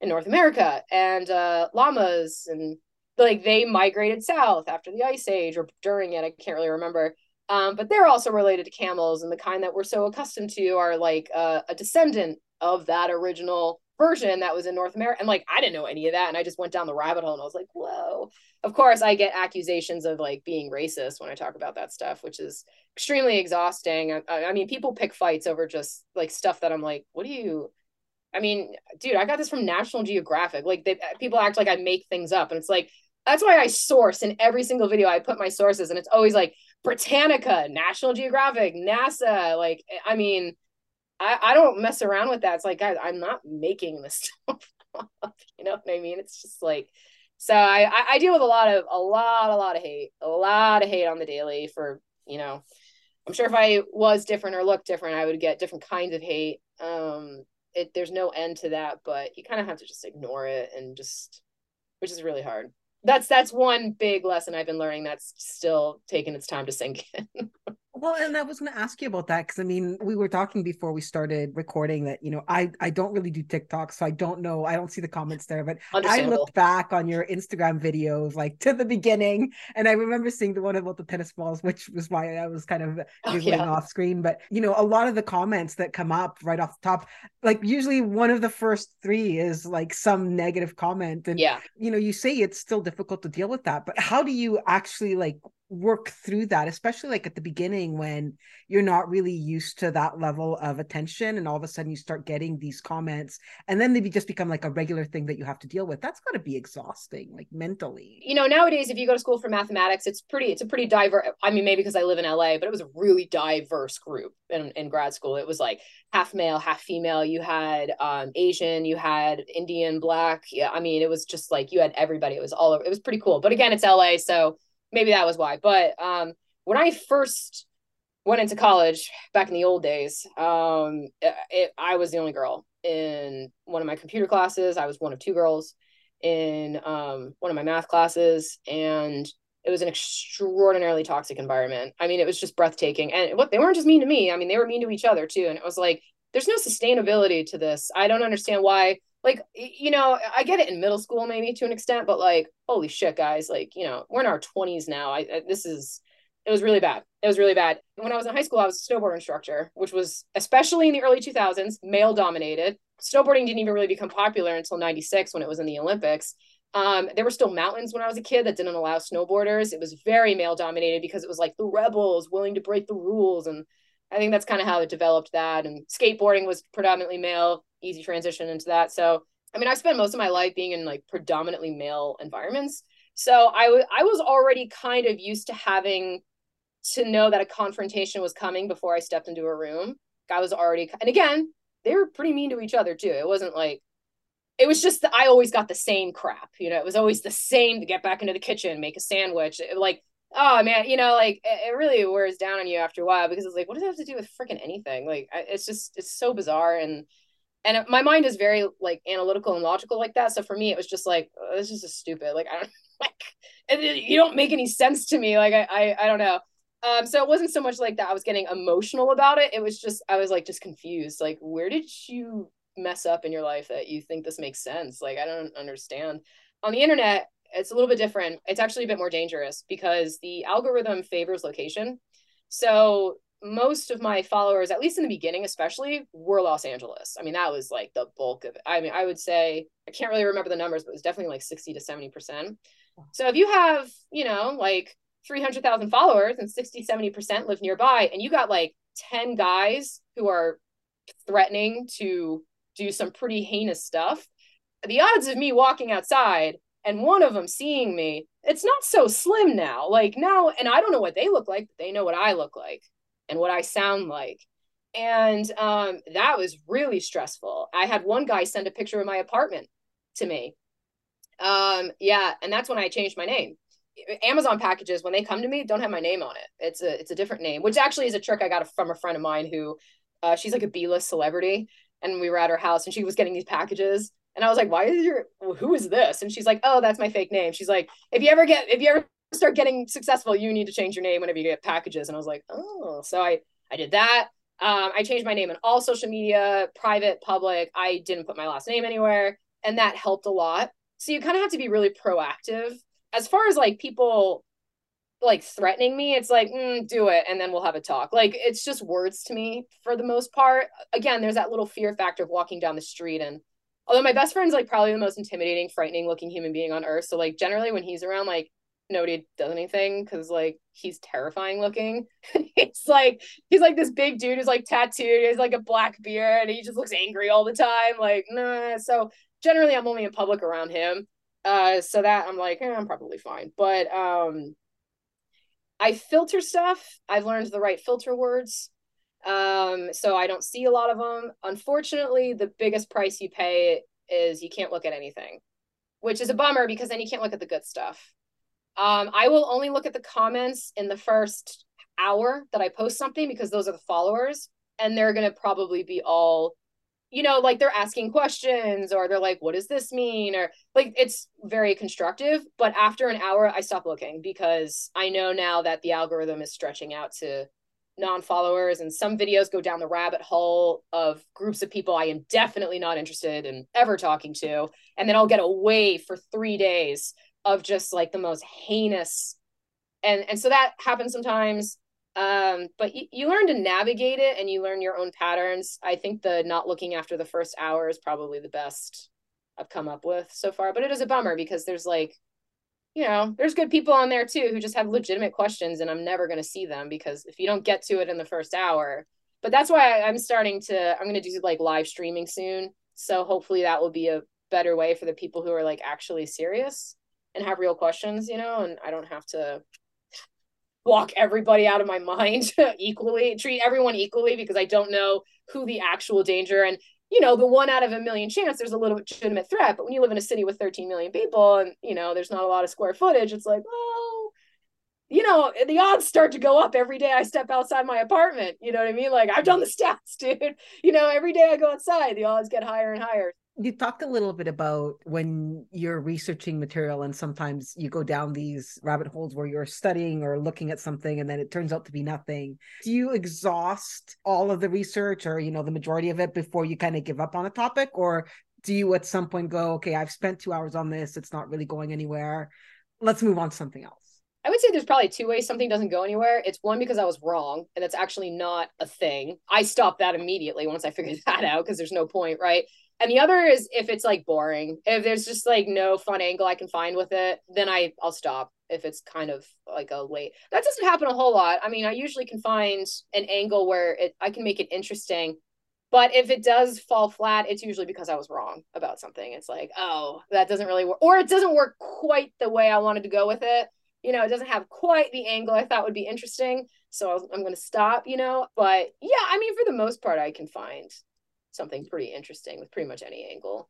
S1: in North America and uh, llamas and like they migrated south after the ice age or during it. I can't really remember. Um, but they're also related to camels and the kind that we're so accustomed to are like uh, a descendant of that original version that was in North America. And like, I didn't know any of that. And I just went down the rabbit hole and I was like, whoa. Of course, I get accusations of like being racist when I talk about that stuff, which is extremely exhausting. I, I mean, people pick fights over just like stuff that I'm like, what do you, I mean, dude, I got this from National Geographic. Like, they, people act like I make things up, and it's like that's why I source in every single video. I put my sources, and it's always like Britannica, National Geographic, NASA. Like, I mean, I I don't mess around with that. It's like, guys, I'm not making this [laughs] stuff up. You know what I mean? It's just like, so I I deal with a lot of a lot a lot of hate, a lot of hate on the daily for you know. I'm sure if I was different or looked different, I would get different kinds of hate. Um, it there's no end to that but you kind of have to just ignore it and just which is really hard. That's that's one big lesson i've been learning that's still taking its time to sink in [laughs]
S3: Well, and I was going to ask you about that because I mean, we were talking before we started recording that you know I I don't really do TikTok, so I don't know. I don't see the comments there, but I looked back on your Instagram videos like to the beginning, and I remember seeing the one about the tennis balls, which was why I was kind of giggling oh, yeah. off screen. But you know, a lot of the comments that come up right off the top, like usually one of the first three is like some negative comment, and
S1: yeah,
S3: you know, you say it's still difficult to deal with that, but how do you actually like work through that especially like at the beginning when you're not really used to that level of attention and all of a sudden you start getting these comments and then they just become like a regular thing that you have to deal with that's got to be exhausting like mentally.
S1: You know nowadays if you go to school for mathematics it's pretty it's a pretty diverse i mean maybe because i live in la but it was a really diverse group in, in grad school. It was like half male half female. You had um asian you had indian black. Yeah i mean it was just like you had everybody. It was all over it was pretty cool. But again it's la so maybe that was why. But um, when I first went into college back in the old days. Um, it, I was the only girl in one of my computer classes. I was one of two girls in um, one of my math classes, and it was an extraordinarily toxic environment. I mean, it was just breathtaking. And what they weren't just mean to me. I mean, they were mean to each other too. And it was like, there's no sustainability to this. I don't understand why. Like, you know, I get it in middle school maybe to an extent, but like, holy shit, guys! Like, you know, we're in our 20s now. I, I this is it was really bad. It was really bad. When I was in high school, I was a snowboard instructor, which was especially in the early 2000s, male dominated. Snowboarding didn't even really become popular until 96 when it was in the Olympics. Um, there were still mountains when I was a kid that didn't allow snowboarders. It was very male dominated because it was like the rebels willing to break the rules. And I think that's kind of how it developed that. And skateboarding was predominantly male, easy transition into that. So, I mean, I spent most of my life being in like predominantly male environments. So I, w- I was already kind of used to having to know that a confrontation was coming before I stepped into a room. I was already, and again, they were pretty mean to each other too. It wasn't like it was just that I always got the same crap. You know, it was always the same to get back into the kitchen, make a sandwich. It, like, oh man, you know, like it, it, really wears down on you after a while because it's like, what does it have to do with freaking anything? Like, I, it's just it's so bizarre and and my mind is very like analytical and logical like that. So for me, it was just like oh, this is just stupid. Like I don't [laughs] like it, you don't make any sense to me. Like I I, I don't know. Um, so it wasn't so much like that. I was getting emotional about it. It was just I was like just confused. Like, where did you mess up in your life that you think this makes sense. Like, I don't understand. On the internet, it's a little bit different. It's actually a bit more dangerous because the algorithm favors location. So most of my followers, at least in the beginning, especially, were Los Angeles. I mean, that was like the bulk of it. I mean, I would say I can't really remember the numbers, but it was definitely like 60 to 70 percent. So if you have, you know, like 300,000 followers and 60, 70 percent live nearby, and you got like 10 guys who are threatening to do some pretty heinous stuff. The odds of me walking outside and one of them seeing me, it's not so slim now. Like now, and I don't know what they look like, but they know what I look like and what I sound like. And um, that was really stressful. I had one guy send a picture of my apartment to me. Um, yeah, and that's when I changed my name. Amazon packages when they come to me don't have my name on it. It's a it's a different name, which actually is a trick I got from a friend of mine who uh, she's like a B-list celebrity and we were at her house and she was getting these packages and I was like, why is your who is this? And she's like, oh, that's my fake name. She's like, if you ever get if you ever start getting successful, you need to change your name whenever you get packages. And I was like, oh, so I I did that. Um, I changed my name in all social media, private, public. I didn't put my last name anywhere, and that helped a lot. So you kind of have to be really proactive as far as like people like threatening me it's like mm, do it and then we'll have a talk like it's just words to me for the most part again there's that little fear factor of walking down the street and although my best friend's like probably the most intimidating frightening looking human being on earth so like generally when he's around like nobody does anything because like he's terrifying looking [laughs] it's like he's like this big dude who's like tattooed he has like a black beard and he just looks angry all the time like nah so generally i'm only in public around him uh so that i'm like eh, i'm probably fine but um I filter stuff. I've learned the right filter words. Um, so I don't see a lot of them. Unfortunately, the biggest price you pay is you can't look at anything, which is a bummer because then you can't look at the good stuff. Um, I will only look at the comments in the first hour that I post something because those are the followers, and they're gonna probably be all you know, like they're asking questions or they're like, what does this mean? Or like it's very constructive. But after an hour, I stop looking because I know now that the algorithm is stretching out to non followers. And some videos go down the rabbit hole of groups of people I am definitely not interested in ever talking to. And then I'll get away for three days of just like the most heinous. And, and so that happens sometimes um but you learn to navigate it and you learn your own patterns i think the not looking after the first hour is probably the best i've come up with so far but it is a bummer because there's like you know there's good people on there too who just have legitimate questions and i'm never going to see them because if you don't get to it in the first hour but that's why i'm starting to i'm going to do like live streaming soon. So hopefully that will be a better way for the people who are like actually serious and have real questions you know and i don't have to block everybody out of my [laughs] mind equally, treat everyone equally because I don't know who the actual danger and you know the one out of a million chance there's a little legitimate threat but when you live in a city with 13 million people and you know there's not a lot of square footage it's like well you know, the odds start to go up every day I step outside my apartment. You know what I mean? Like I've done the stats, [laughs] dude. You know, every day I go outside, the odds get higher and higher.
S3: You talked a little bit about when you're researching material and sometimes you go down these rabbit holes where you're studying or looking at something and then it turns out to be nothing. Do you exhaust all of the research or, you know, the majority of it before you kind of give up on a topic? Or do you at some point go, okay, I've spent two hours on this, it's not really going anywhere. Let's move on to something else?
S1: I would say there's probably two ways something doesn't go anywhere. It's one because I was wrong and it's actually not a thing. I stopped that immediately once I figured [laughs] that out because there's no point, right? And the other is if it's like boring, if there's just like no fun angle I can find with it, then I I'll stop if it's kind of like a late. That doesn't happen a whole lot. I mean, I usually can find an angle where it I can make it interesting. But if it does fall flat, it's usually because I was wrong about something. It's like, oh, that doesn't really work, or it doesn't work quite the way I wanted to go with it you know, it doesn't have quite the angle I thought would be interesting. So I'm going to stop, you know. But yeah, I mean, for the most part, I can find something pretty interesting with pretty much any angle.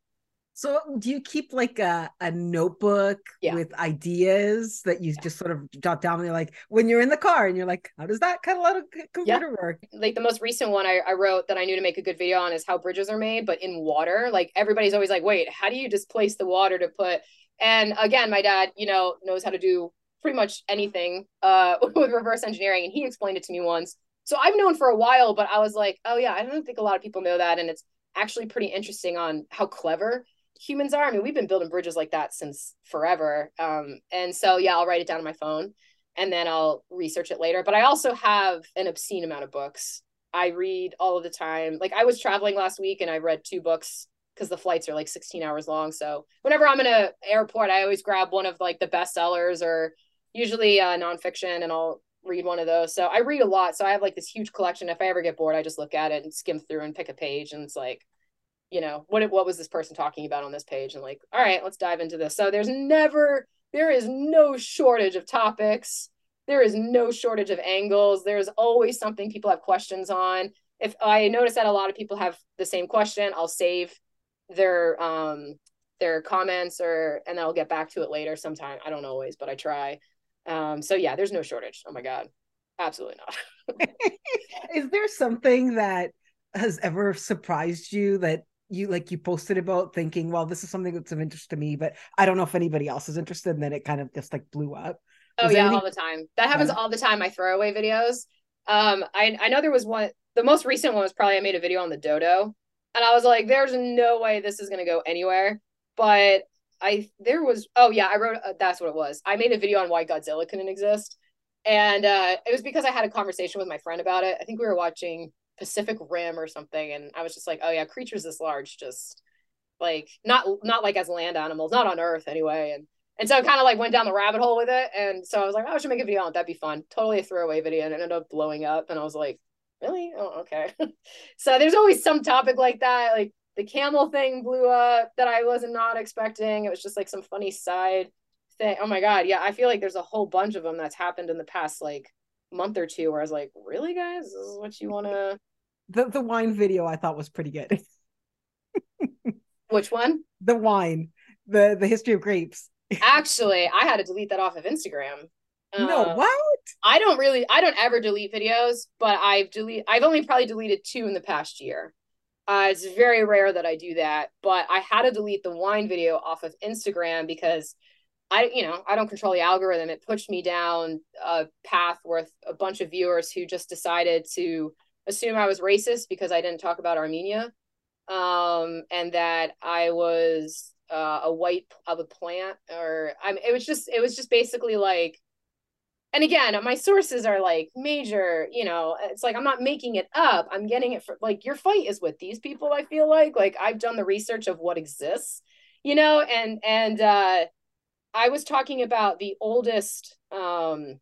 S3: So do you keep like a, a notebook yeah. with ideas that you yeah. just sort of jot down and you're like when you're in the car and you're like, how does that kind of lot of computer yeah. work?
S1: Like the most recent one I, I wrote that I knew to make a good video on is how bridges are made, but in water. Like everybody's always like, wait, how do you displace the water to put and again, my dad, you know, knows how to do pretty much anything uh, [laughs] with reverse engineering, and he explained it to me once. So I've known for a while, but I was like, oh yeah, I don't think a lot of people know that, and it's actually pretty interesting on how clever humans are. I mean, we've been building bridges like that since forever. Um, and so yeah, I'll write it down on my phone and then I'll research it later. But I also have an obscene amount of books. I read all of the time. Like I was traveling last week and I read two books because the flights are like 16 hours long. So whenever I'm in a airport, I always grab one of like the bestsellers or usually uh, nonfiction, and I'll read one of those. So I read a lot. So I have like this huge collection. If I ever get bored, I just look at it and skim through and pick a page, and it's like, you know, what what was this person talking about on this page? And like, all right, let's dive into this. So there's never, there is no shortage of topics. There is no shortage of angles. There's always something people have questions on. If I notice that a lot of people have the same question, I'll save their um their comments or and then I'll get back to it later sometime. I don't always, but I try. Um, so yeah, there's no shortage. Oh my God. Absolutely not. [laughs] [laughs]
S3: Is there something that has ever surprised you that you like you posted about thinking, well, this is something that's of interest to me, but I don't know if anybody else is interested, and then it kind of just like blew up?
S1: Oh yeah, anything- all the time. That happens all the time. I throw away videos. Um, I I know there was one the most recent one was probably I made a video on the dodo. And I was like, there's no way this is gonna go anywhere. But I there was oh yeah I wrote uh, that's what it was. I made a video on why Godzilla couldn't exist, and uh, it was because I had a conversation with my friend about it. I think we were watching Pacific Rim or something, and I was just like, oh yeah, creatures this large just like not not like as land animals, not on Earth anyway, and and so I kind of like went down the rabbit hole with it, and so I was like, oh, I should make a video on it. That'd be fun. Totally a throwaway video, and it ended up blowing up, and I was like, really? Oh okay. [laughs] so there's always some topic like that, like the camel thing blew up that I was not expecting. It was just like some funny side thing. Oh my god, yeah, I feel like there's a whole bunch of them that's happened in the past like month or two where I was like, really, guys, this is what you want to. [laughs]
S3: The the wine video I thought was pretty good. [laughs]
S1: Which one?
S3: The wine, the the history of grapes. [laughs]
S1: Actually, I had to delete that off of Instagram.
S3: No, uh, what?
S1: I don't really, I don't ever delete videos, but I've delete, I've only probably deleted two in the past year. Uh, it's very rare that I do that, but I had to delete the wine video off of Instagram because I, you know, I don't control the algorithm. It pushed me down a path with a bunch of viewers who just decided to assume I was racist because I didn't talk about Armenia, um, and that I was uh, a white of a plant, or I mean, it was just, it was just basically like and again my sources are like major you know it's like i'm not making it up. I'm getting it for like your fight is with these people i feel like. Like i've done the research of what exists you know? And and uh i was talking about the oldest um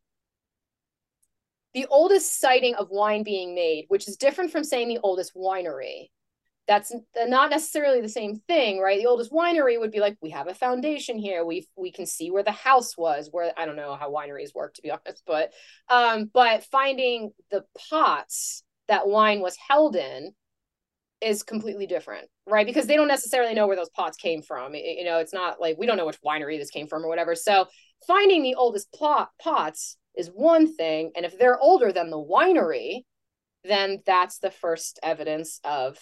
S1: the oldest sighting of wine being made which is different from saying the oldest winery that's not necessarily the same thing right? The oldest winery would be like we have a foundation here. We we can see where the house was where i don't know how wineries work to be [laughs] honest but um but finding the pots that wine was held in is completely different right? Because they don't necessarily know where those pots came from. You know it's not like we don't know which winery this came from or whatever. So finding the oldest plot pots is one thing. And if they're older than the winery, then that's the first evidence of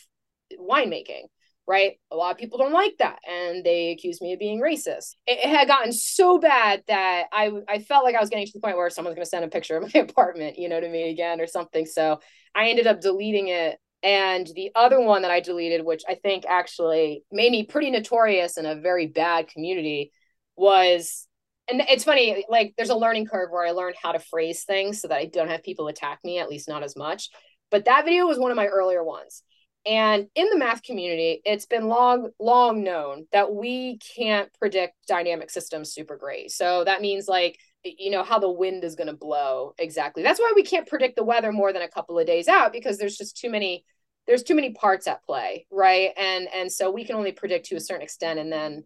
S1: winemaking, right? A lot of people don't like that. And they accused me of being racist. It, it had gotten so bad that I, I felt like I was getting to the point where someone's going to send a picture of my [laughs] apartment, you know, to me again or something. So I ended up deleting it and the other one that I deleted, which I think actually made me pretty notorious in a very bad community, was and it's funny, like there's a learning curve where I learned how to phrase things so that I don't have people attack me, at least not as much. But that video was one of my earlier ones. And in the math community, it's been long, long known that we can't predict dynamic systems super great. So that means like, you know, how the wind is going to blow exactly. That's why we can't predict the weather more than a couple of days out because there's just too many there's too many parts at play, right? And and so we can only predict to a certain extent and then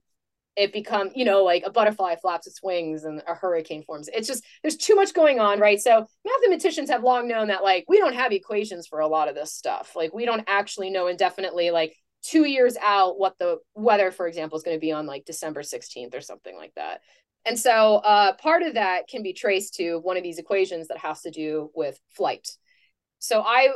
S1: it become you know like a butterfly flaps its wings and a hurricane forms. It's just there's too much going on right? So mathematicians have long known that like we don't have equations for a lot of this stuff. Like we don't actually know indefinitely like two years out what the weather for example is going to be on like december 16th or something like that. And so uh, part of that can be traced to one of these equations that has to do with flight. So i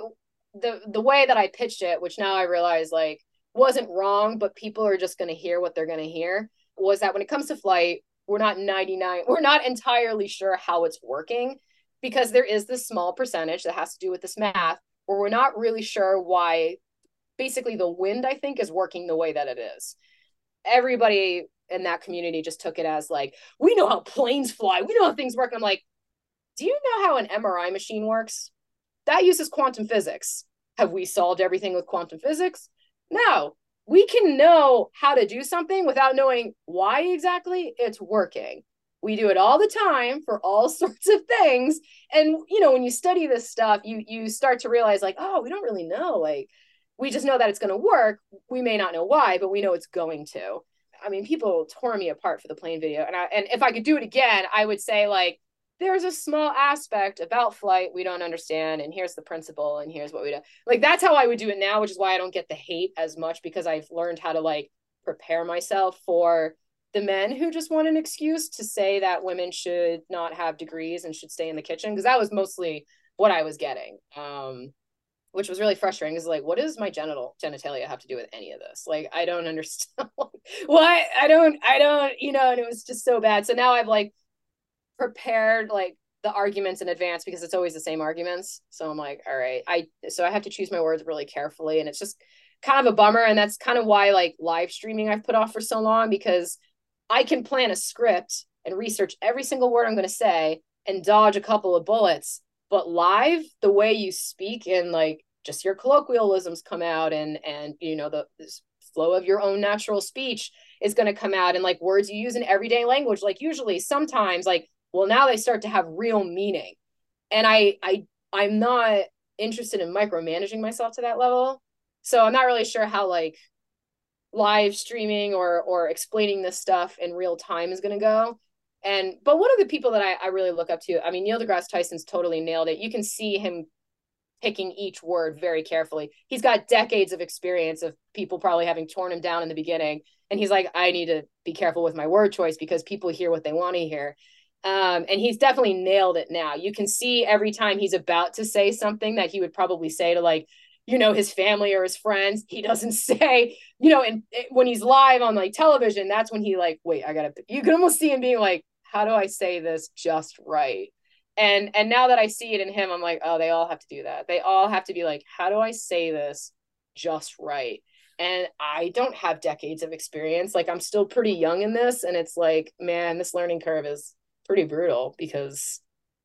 S1: the the way that i pitched it which now i realize like wasn't wrong but people are just going to hear what they're going to hear was that when it comes to flight, we're not 99, we're not entirely sure how it's working because there is this small percentage that has to do with this math where we're not really sure why basically the wind, I think, is working the way that it is. Everybody in that community just took it as like, we know how planes fly, we know how things work. And I'm like, do you know how an MRI machine works? That uses quantum physics. Have we solved everything with quantum physics? No we can know how to do something without knowing why exactly it's working. We do it all the time for all [laughs] sorts of things. And you know, when you study this stuff, you you start to realize like, oh, we don't really know. Like we just know that it's going to work. We may not know why, but we know it's going to. I mean, people tore me apart for the plane video. And I and if I could do it again, I would say like there's a small aspect about flight we don't understand and here's the principle and here's what we do like that's how i would do it now which is why i don't get the hate as much because i've learned how to like prepare myself for the men who just want an excuse to say that women should not have degrees and should stay in the kitchen because that was mostly what i was getting um which was really frustrating is like what does my genital genitalia have to do with any of this? Like i don't [laughs] understand why i don't i don't you know and it was just so bad. So now i've like prepared like the arguments in advance because it's always the same arguments. So I'm like, all right, I so I have to choose my words really carefully, and it's just kind of a bummer. And that's kind of why like live streaming I've put off for so long because I can plan a script and research every single word I'm going to say and dodge a couple of bullets. But live, the way you speak and like just your colloquialisms come out and and you know the flow of your own natural speech is going to come out and like words you use in everyday language like usually sometimes like well now they start to have real meaning. And i i i'm not interested in micromanaging myself to that level. So i'm not really sure how like live streaming or or explaining this stuff in real time is going to go. And but one of the people that I, I really look up to? I mean neil degrasse tyson's totally nailed it. You can see him picking each word very carefully. He's got decades of experience of people probably having torn him down in the beginning. And he's like i need to be careful with my word choice because people hear what they want to hear um, and he's definitely nailed it now. You can see every time he's about to say something that he would probably say to like, you know, his family or his friends. He [laughs] doesn't say, you know, and when he's live on like television, that's when he like, wait, I gotta. You can almost see him being like, how do I say this just right? And and now that I see it in him, I'm like, oh, they all have to do that. They all have to be like, how do I say this just right? and I don't have decades of experience. Like I'm still pretty young in this, and it's like, man, this learning curve is pretty brutal because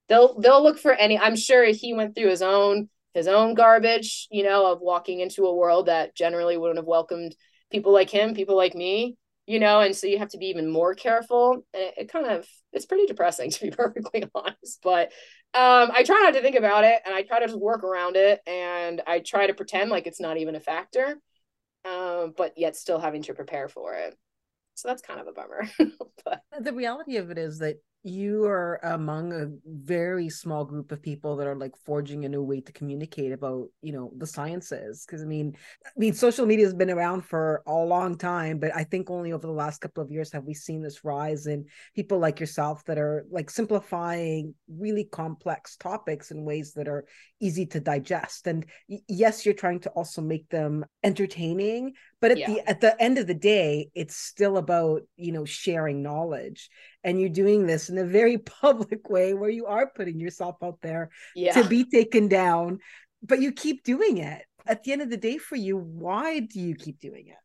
S1: they'll they'll look for any i'm sure he went through his own his own garbage you know of walking into a world that generally wouldn't have welcomed people like him people like me you know and so you have to be even more careful. And it, it kind of it's pretty depressing [laughs] to be perfectly honest but um i try not to think about it and i try to just work around it and i try to pretend like it's not even a factor um but yet still having to prepare for it. So that's kind of a bummer [laughs]
S3: but the reality of it is that you are among a very small group of people that are like forging a new way to communicate about you know the sciences because i mean i mean social media has been around for a long time but i think only over the last couple of years have we seen this rise in people like yourself that are like simplifying really complex topics in ways that are easy to digest and yes you're trying to also make them entertaining but at yeah. the at the end of the day it's still about you know sharing knowledge and you're doing this in a very [laughs] public way where you are putting yourself out there yeah. to be taken down but you keep doing it. At the end of the day for you why do you keep doing it?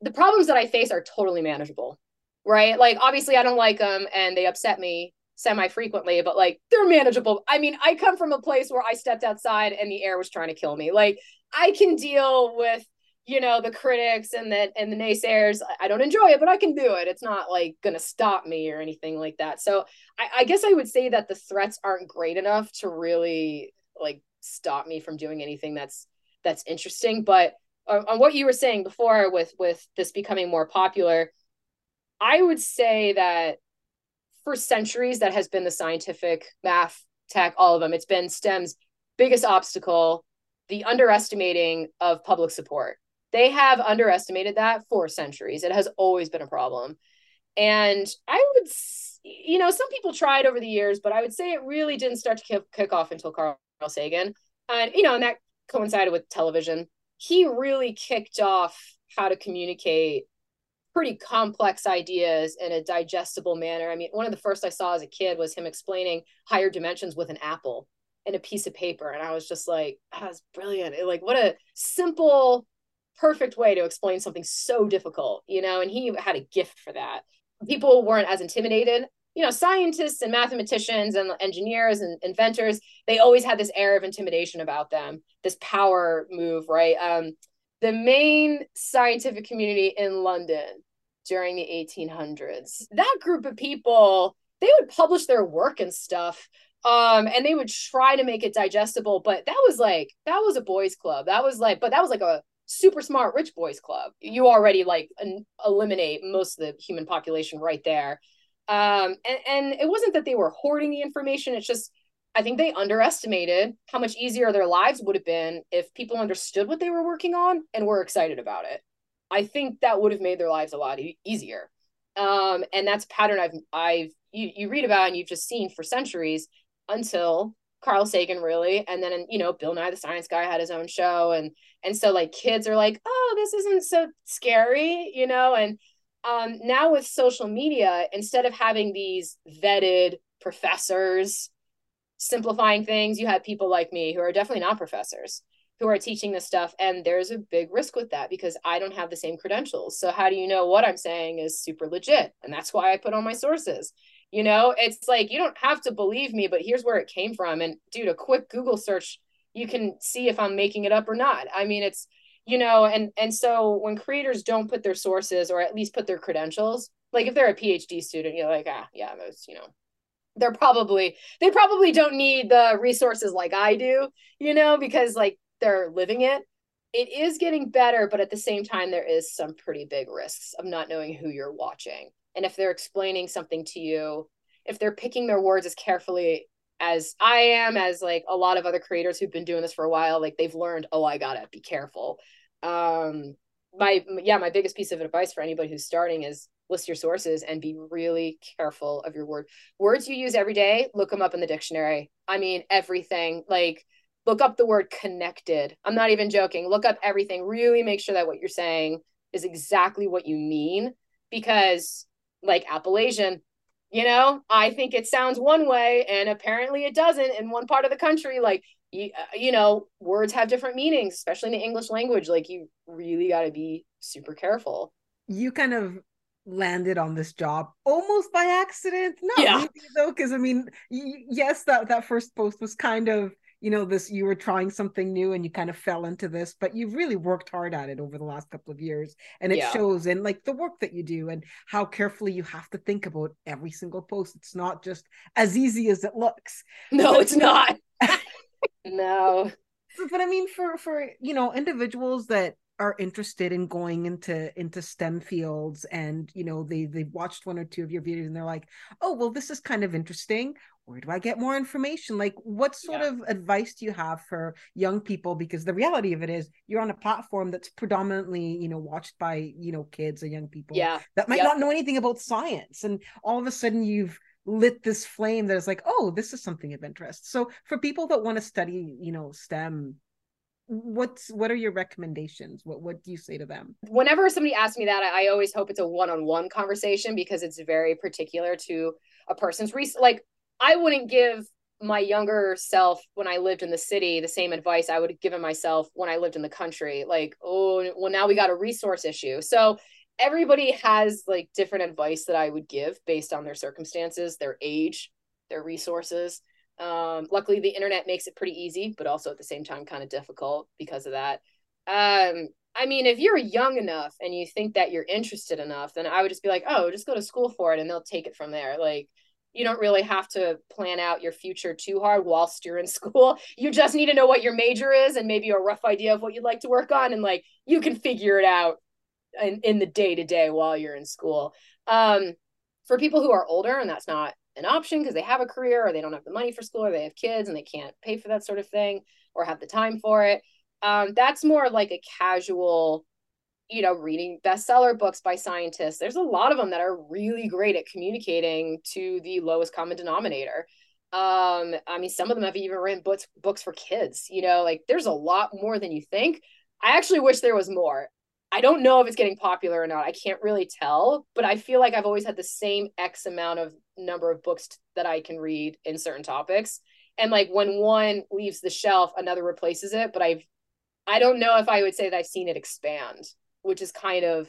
S1: The problems that i face are totally manageable right? Like obviously i don't like them and they upset me semi frequently but like they're manageable. I mean i come from a place where i stepped outside and the air was trying to kill me. Like i can deal with you know the critics and the and the naysayers i don't enjoy it but i can do it. It's not like gonna stop me or anything like that. So I, I, guess i would say that the threats aren't great enough to really like stop me from doing anything that's that's interesting. But on, on what you were saying before with with this becoming more popular i would say that for centuries that has been the scientific math tech all of them it's been stem's biggest obstacle the underestimating of public support they have underestimated that for centuries. It has always been a problem. And I would, you know, some people tried over the years, but I would say it really didn't start to kick, off until Carl Sagan. And, you know, and that coincided with television. He really kicked off how to communicate pretty complex ideas in a digestible manner. I mean, one of the first I saw as a kid was him explaining higher dimensions with an apple and a piece of paper. And I was just like, that was brilliant. It, like, what a simple perfect way to explain something so difficult, you know, and he had a gift for that. People weren't as intimidated. You know, scientists and mathematicians and engineers and inventors, they always had this air of intimidation about them, this power move, right? Um, the main scientific community in London during the 1800s, that group of people, they would publish their work and stuff um and they would try to make it digestible but that was like that was a boys club that was like but that was like a super smart rich boys club. You already like an, eliminate most of the human population right there. Um and, and it wasn't that they were hoarding the information it's just i think they underestimated how much easier their lives would have been if people understood what they were working on and were excited about it. I think that would have made their lives a lot e- easier. Um and that's a pattern i've i've you, you read about and you've just seen for centuries until Carl Sagan really and then you know Bill Nye the Science Guy had his own show and and so like kids are like oh this isn't so scary you know? And um now with social media instead of having these vetted professors simplifying things you have people like me who are definitely not professors who are teaching this stuff and there's a big risk with that because I don't have the same credentials. So how do you know what I'm saying is super legit? And that's why I put on my sources you know, it's like you don't have to believe me, but here's where it came from. And dude, a quick Google search, you can see if I'm making it up or not. I mean, it's you know, and and so when creators don't put their sources or at least put their credentials, like if they're a PhD student, you're like, ah, yeah, those, you know, they're probably they probably don't need the resources like I do, you know, because like they're living it. It is getting better, but at the same time, there is some pretty big risks of not knowing who you're watching and if they're explaining something to you if they're picking their words as carefully as I am, as like a lot of other creators who've been doing this for a while, like they've learned, oh, I gotta be careful. Um, my yeah, my biggest piece of advice for anybody who's starting is list your sources and be really careful of your word. Words you use every day, look them up in the dictionary. I mean, everything. Like, look up the word connected. I'm not even joking. Look up everything. Really make sure that what you're saying is exactly what you mean because like Appalachian, you know, I think it sounds one way and apparently it doesn't in one part of the country. Like, you, uh, you know, words have different meanings, especially in the English language. Like, you really got to be super careful.
S3: You kind of landed on this job almost by accident. No, yeah. really though, because I mean, y- yes, that that first post was kind of you know this you were trying something new and you kind of fell into this but you've really worked hard at it over the last couple of years. And it yeah. shows in like the work that you do and how carefully you have to think about every single post. It's not just as easy as it looks.
S1: No it's not. [laughs] No.
S3: But i mean for for you know individuals that are interested in going into into STEM fields and you know they they've watched one or two of your videos and they're like, "Oh, well this is kind of interesting. Where do I get more information?" Like what sort yeah. of advice do you have for young people because the reality of it is you're on a platform that's predominantly, you know, watched by, you know, kids or young people
S1: yeah.
S3: that might
S1: yep.
S3: not know anything about science and all of a sudden you've lit this flame that is like, "Oh, this is something of interest." So for people that want to study, you know, STEM what's what are your recommendations what what do you say to them
S1: whenever somebody asks me that i, I always hope it's a one-on-one conversation because it's very particular to a person's research like i wouldn't give my younger self when i lived in the city the same advice i would have given myself when i lived in the country like oh well now we got a resource issue so everybody has like different advice that i would give based on their circumstances their age their resources um, luckily, the internet makes it pretty easy, but also at the same time kind of difficult because of that. Um, I mean, if you're young enough and you think that you're interested enough, then I would just be like, oh, just go to school for it and they'll take it from there. Like, you don't really have to plan out your future too hard whilst you're in school. [laughs] You just need to know what your major is and maybe a rough idea of what you'd like to work on. And like, you can figure it out in, in the day to day while you're in school. Um, for people who are older and that's not an option because they have a career or they don't have the money for school or they have kids and they can't pay for that sort of thing or have the time for it. Um, that's more like a casual, you know, reading bestseller books by scientists. There's a lot of them that are really great at communicating to the lowest common denominator. Um, I mean, some of them have even written books books for kids. You know, like there's a lot more than you think. I actually wish there was more. I don't know if it's getting popular or not. I can't really tell, but I feel like I've always had the same X amount of number of books that I can read in certain topics. And like when one leaves the shelf, another replaces it. But I've, I don't know if I would say that I've seen it expand, which is kind of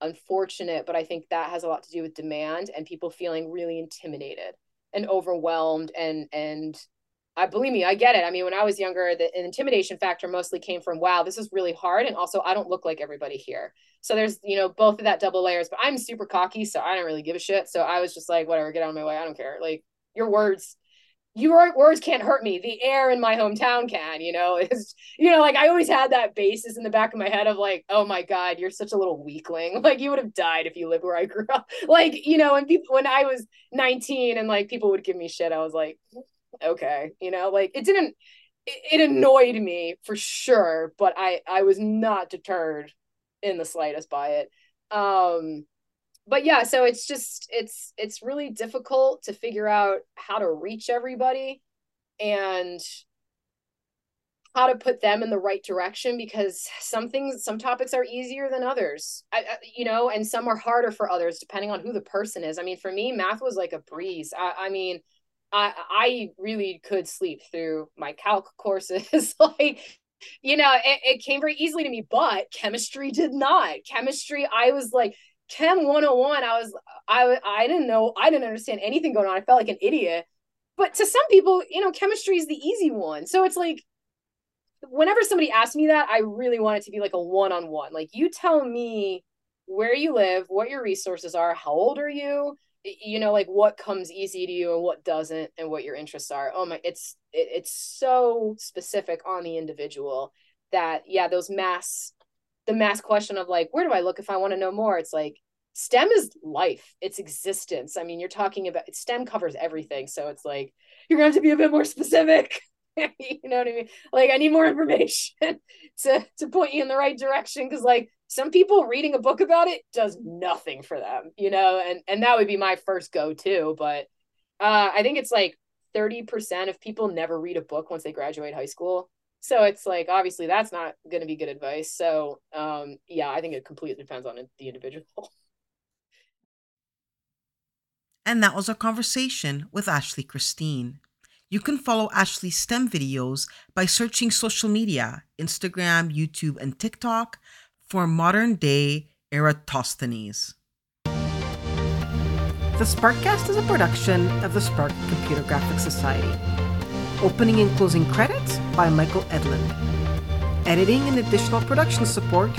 S1: unfortunate. But I think that has a lot to do with demand and people feeling really intimidated and overwhelmed and and I believe me, I get it. I mean, when I was younger, the intimidation factor mostly came from, wow, this is really hard. And also, I don't look like everybody here. So there's, you know, both of that double layers, but I'm super cocky. So I don't really give a shit. So I was just like, whatever, get out of my way. I don't care. Like your words, your words can't hurt me. The air in my hometown can, you know, [laughs] is, you know, like I always had that basis in the back of my head of like, oh my God, you're such a little weakling. [laughs] Like you would have died if you lived where I grew up. [laughs] Like, you know, when people, when I was 19 and like people would give me shit, I was like, okay you know like it didn't it, it annoyed me for sure but i i was not deterred in the slightest by it um but yeah so it's just it's it's really difficult to figure out how to reach everybody and how to put them in the right direction because some things some topics are easier than others I, I, you know and some are harder for others depending on who the person is i mean for me math was like a breeze i, I mean I I really could sleep through my calc [laughs] courses. [laughs] like, you know, it, it came very easily to me, but chemistry did not. Chemistry, I was like, Chem 101, I was I I didn't know, I didn't understand anything going on. I felt like an idiot. But to some people, you know, chemistry is the easy one. So it's like whenever somebody asks me that, I really want it to be like a one-on-one. Like you tell me where you live, what your resources are, how old are you? you know like what comes easy to you and what doesn't and what your interests are oh my it's it, it's so specific on the individual that yeah those mass the mass question of like where do i look if i want to know more? It's like stem is life. It's existence. I mean you're talking about stem covers everything. So it's like you're gonna have to be a bit more specific. [laughs] You know what i mean? Like i need more information [laughs] to to point you in the right direction. Because like some people reading a book about it does nothing for them you know? And and that would be my first go to but uh i think it's like 30% of people never read a book once they graduate high school so it's like obviously that's not going to be good advice so um yeah i think it completely depends on the individual [laughs]
S2: and that was our conversation with ashley christine you can follow Ashley's STEM videos by searching social media Instagram, YouTube, and TikTok for modern day Eratosthenes. The Sparkcast is a production of the Spark Computer Graphics Society. Opening and closing credits by Michael Edlund. Editing and additional production support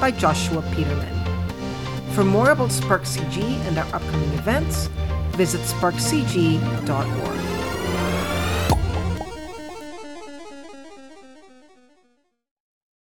S2: by Joshua Peterman. For more about Spark CG and our upcoming events, visit sparkcg.org.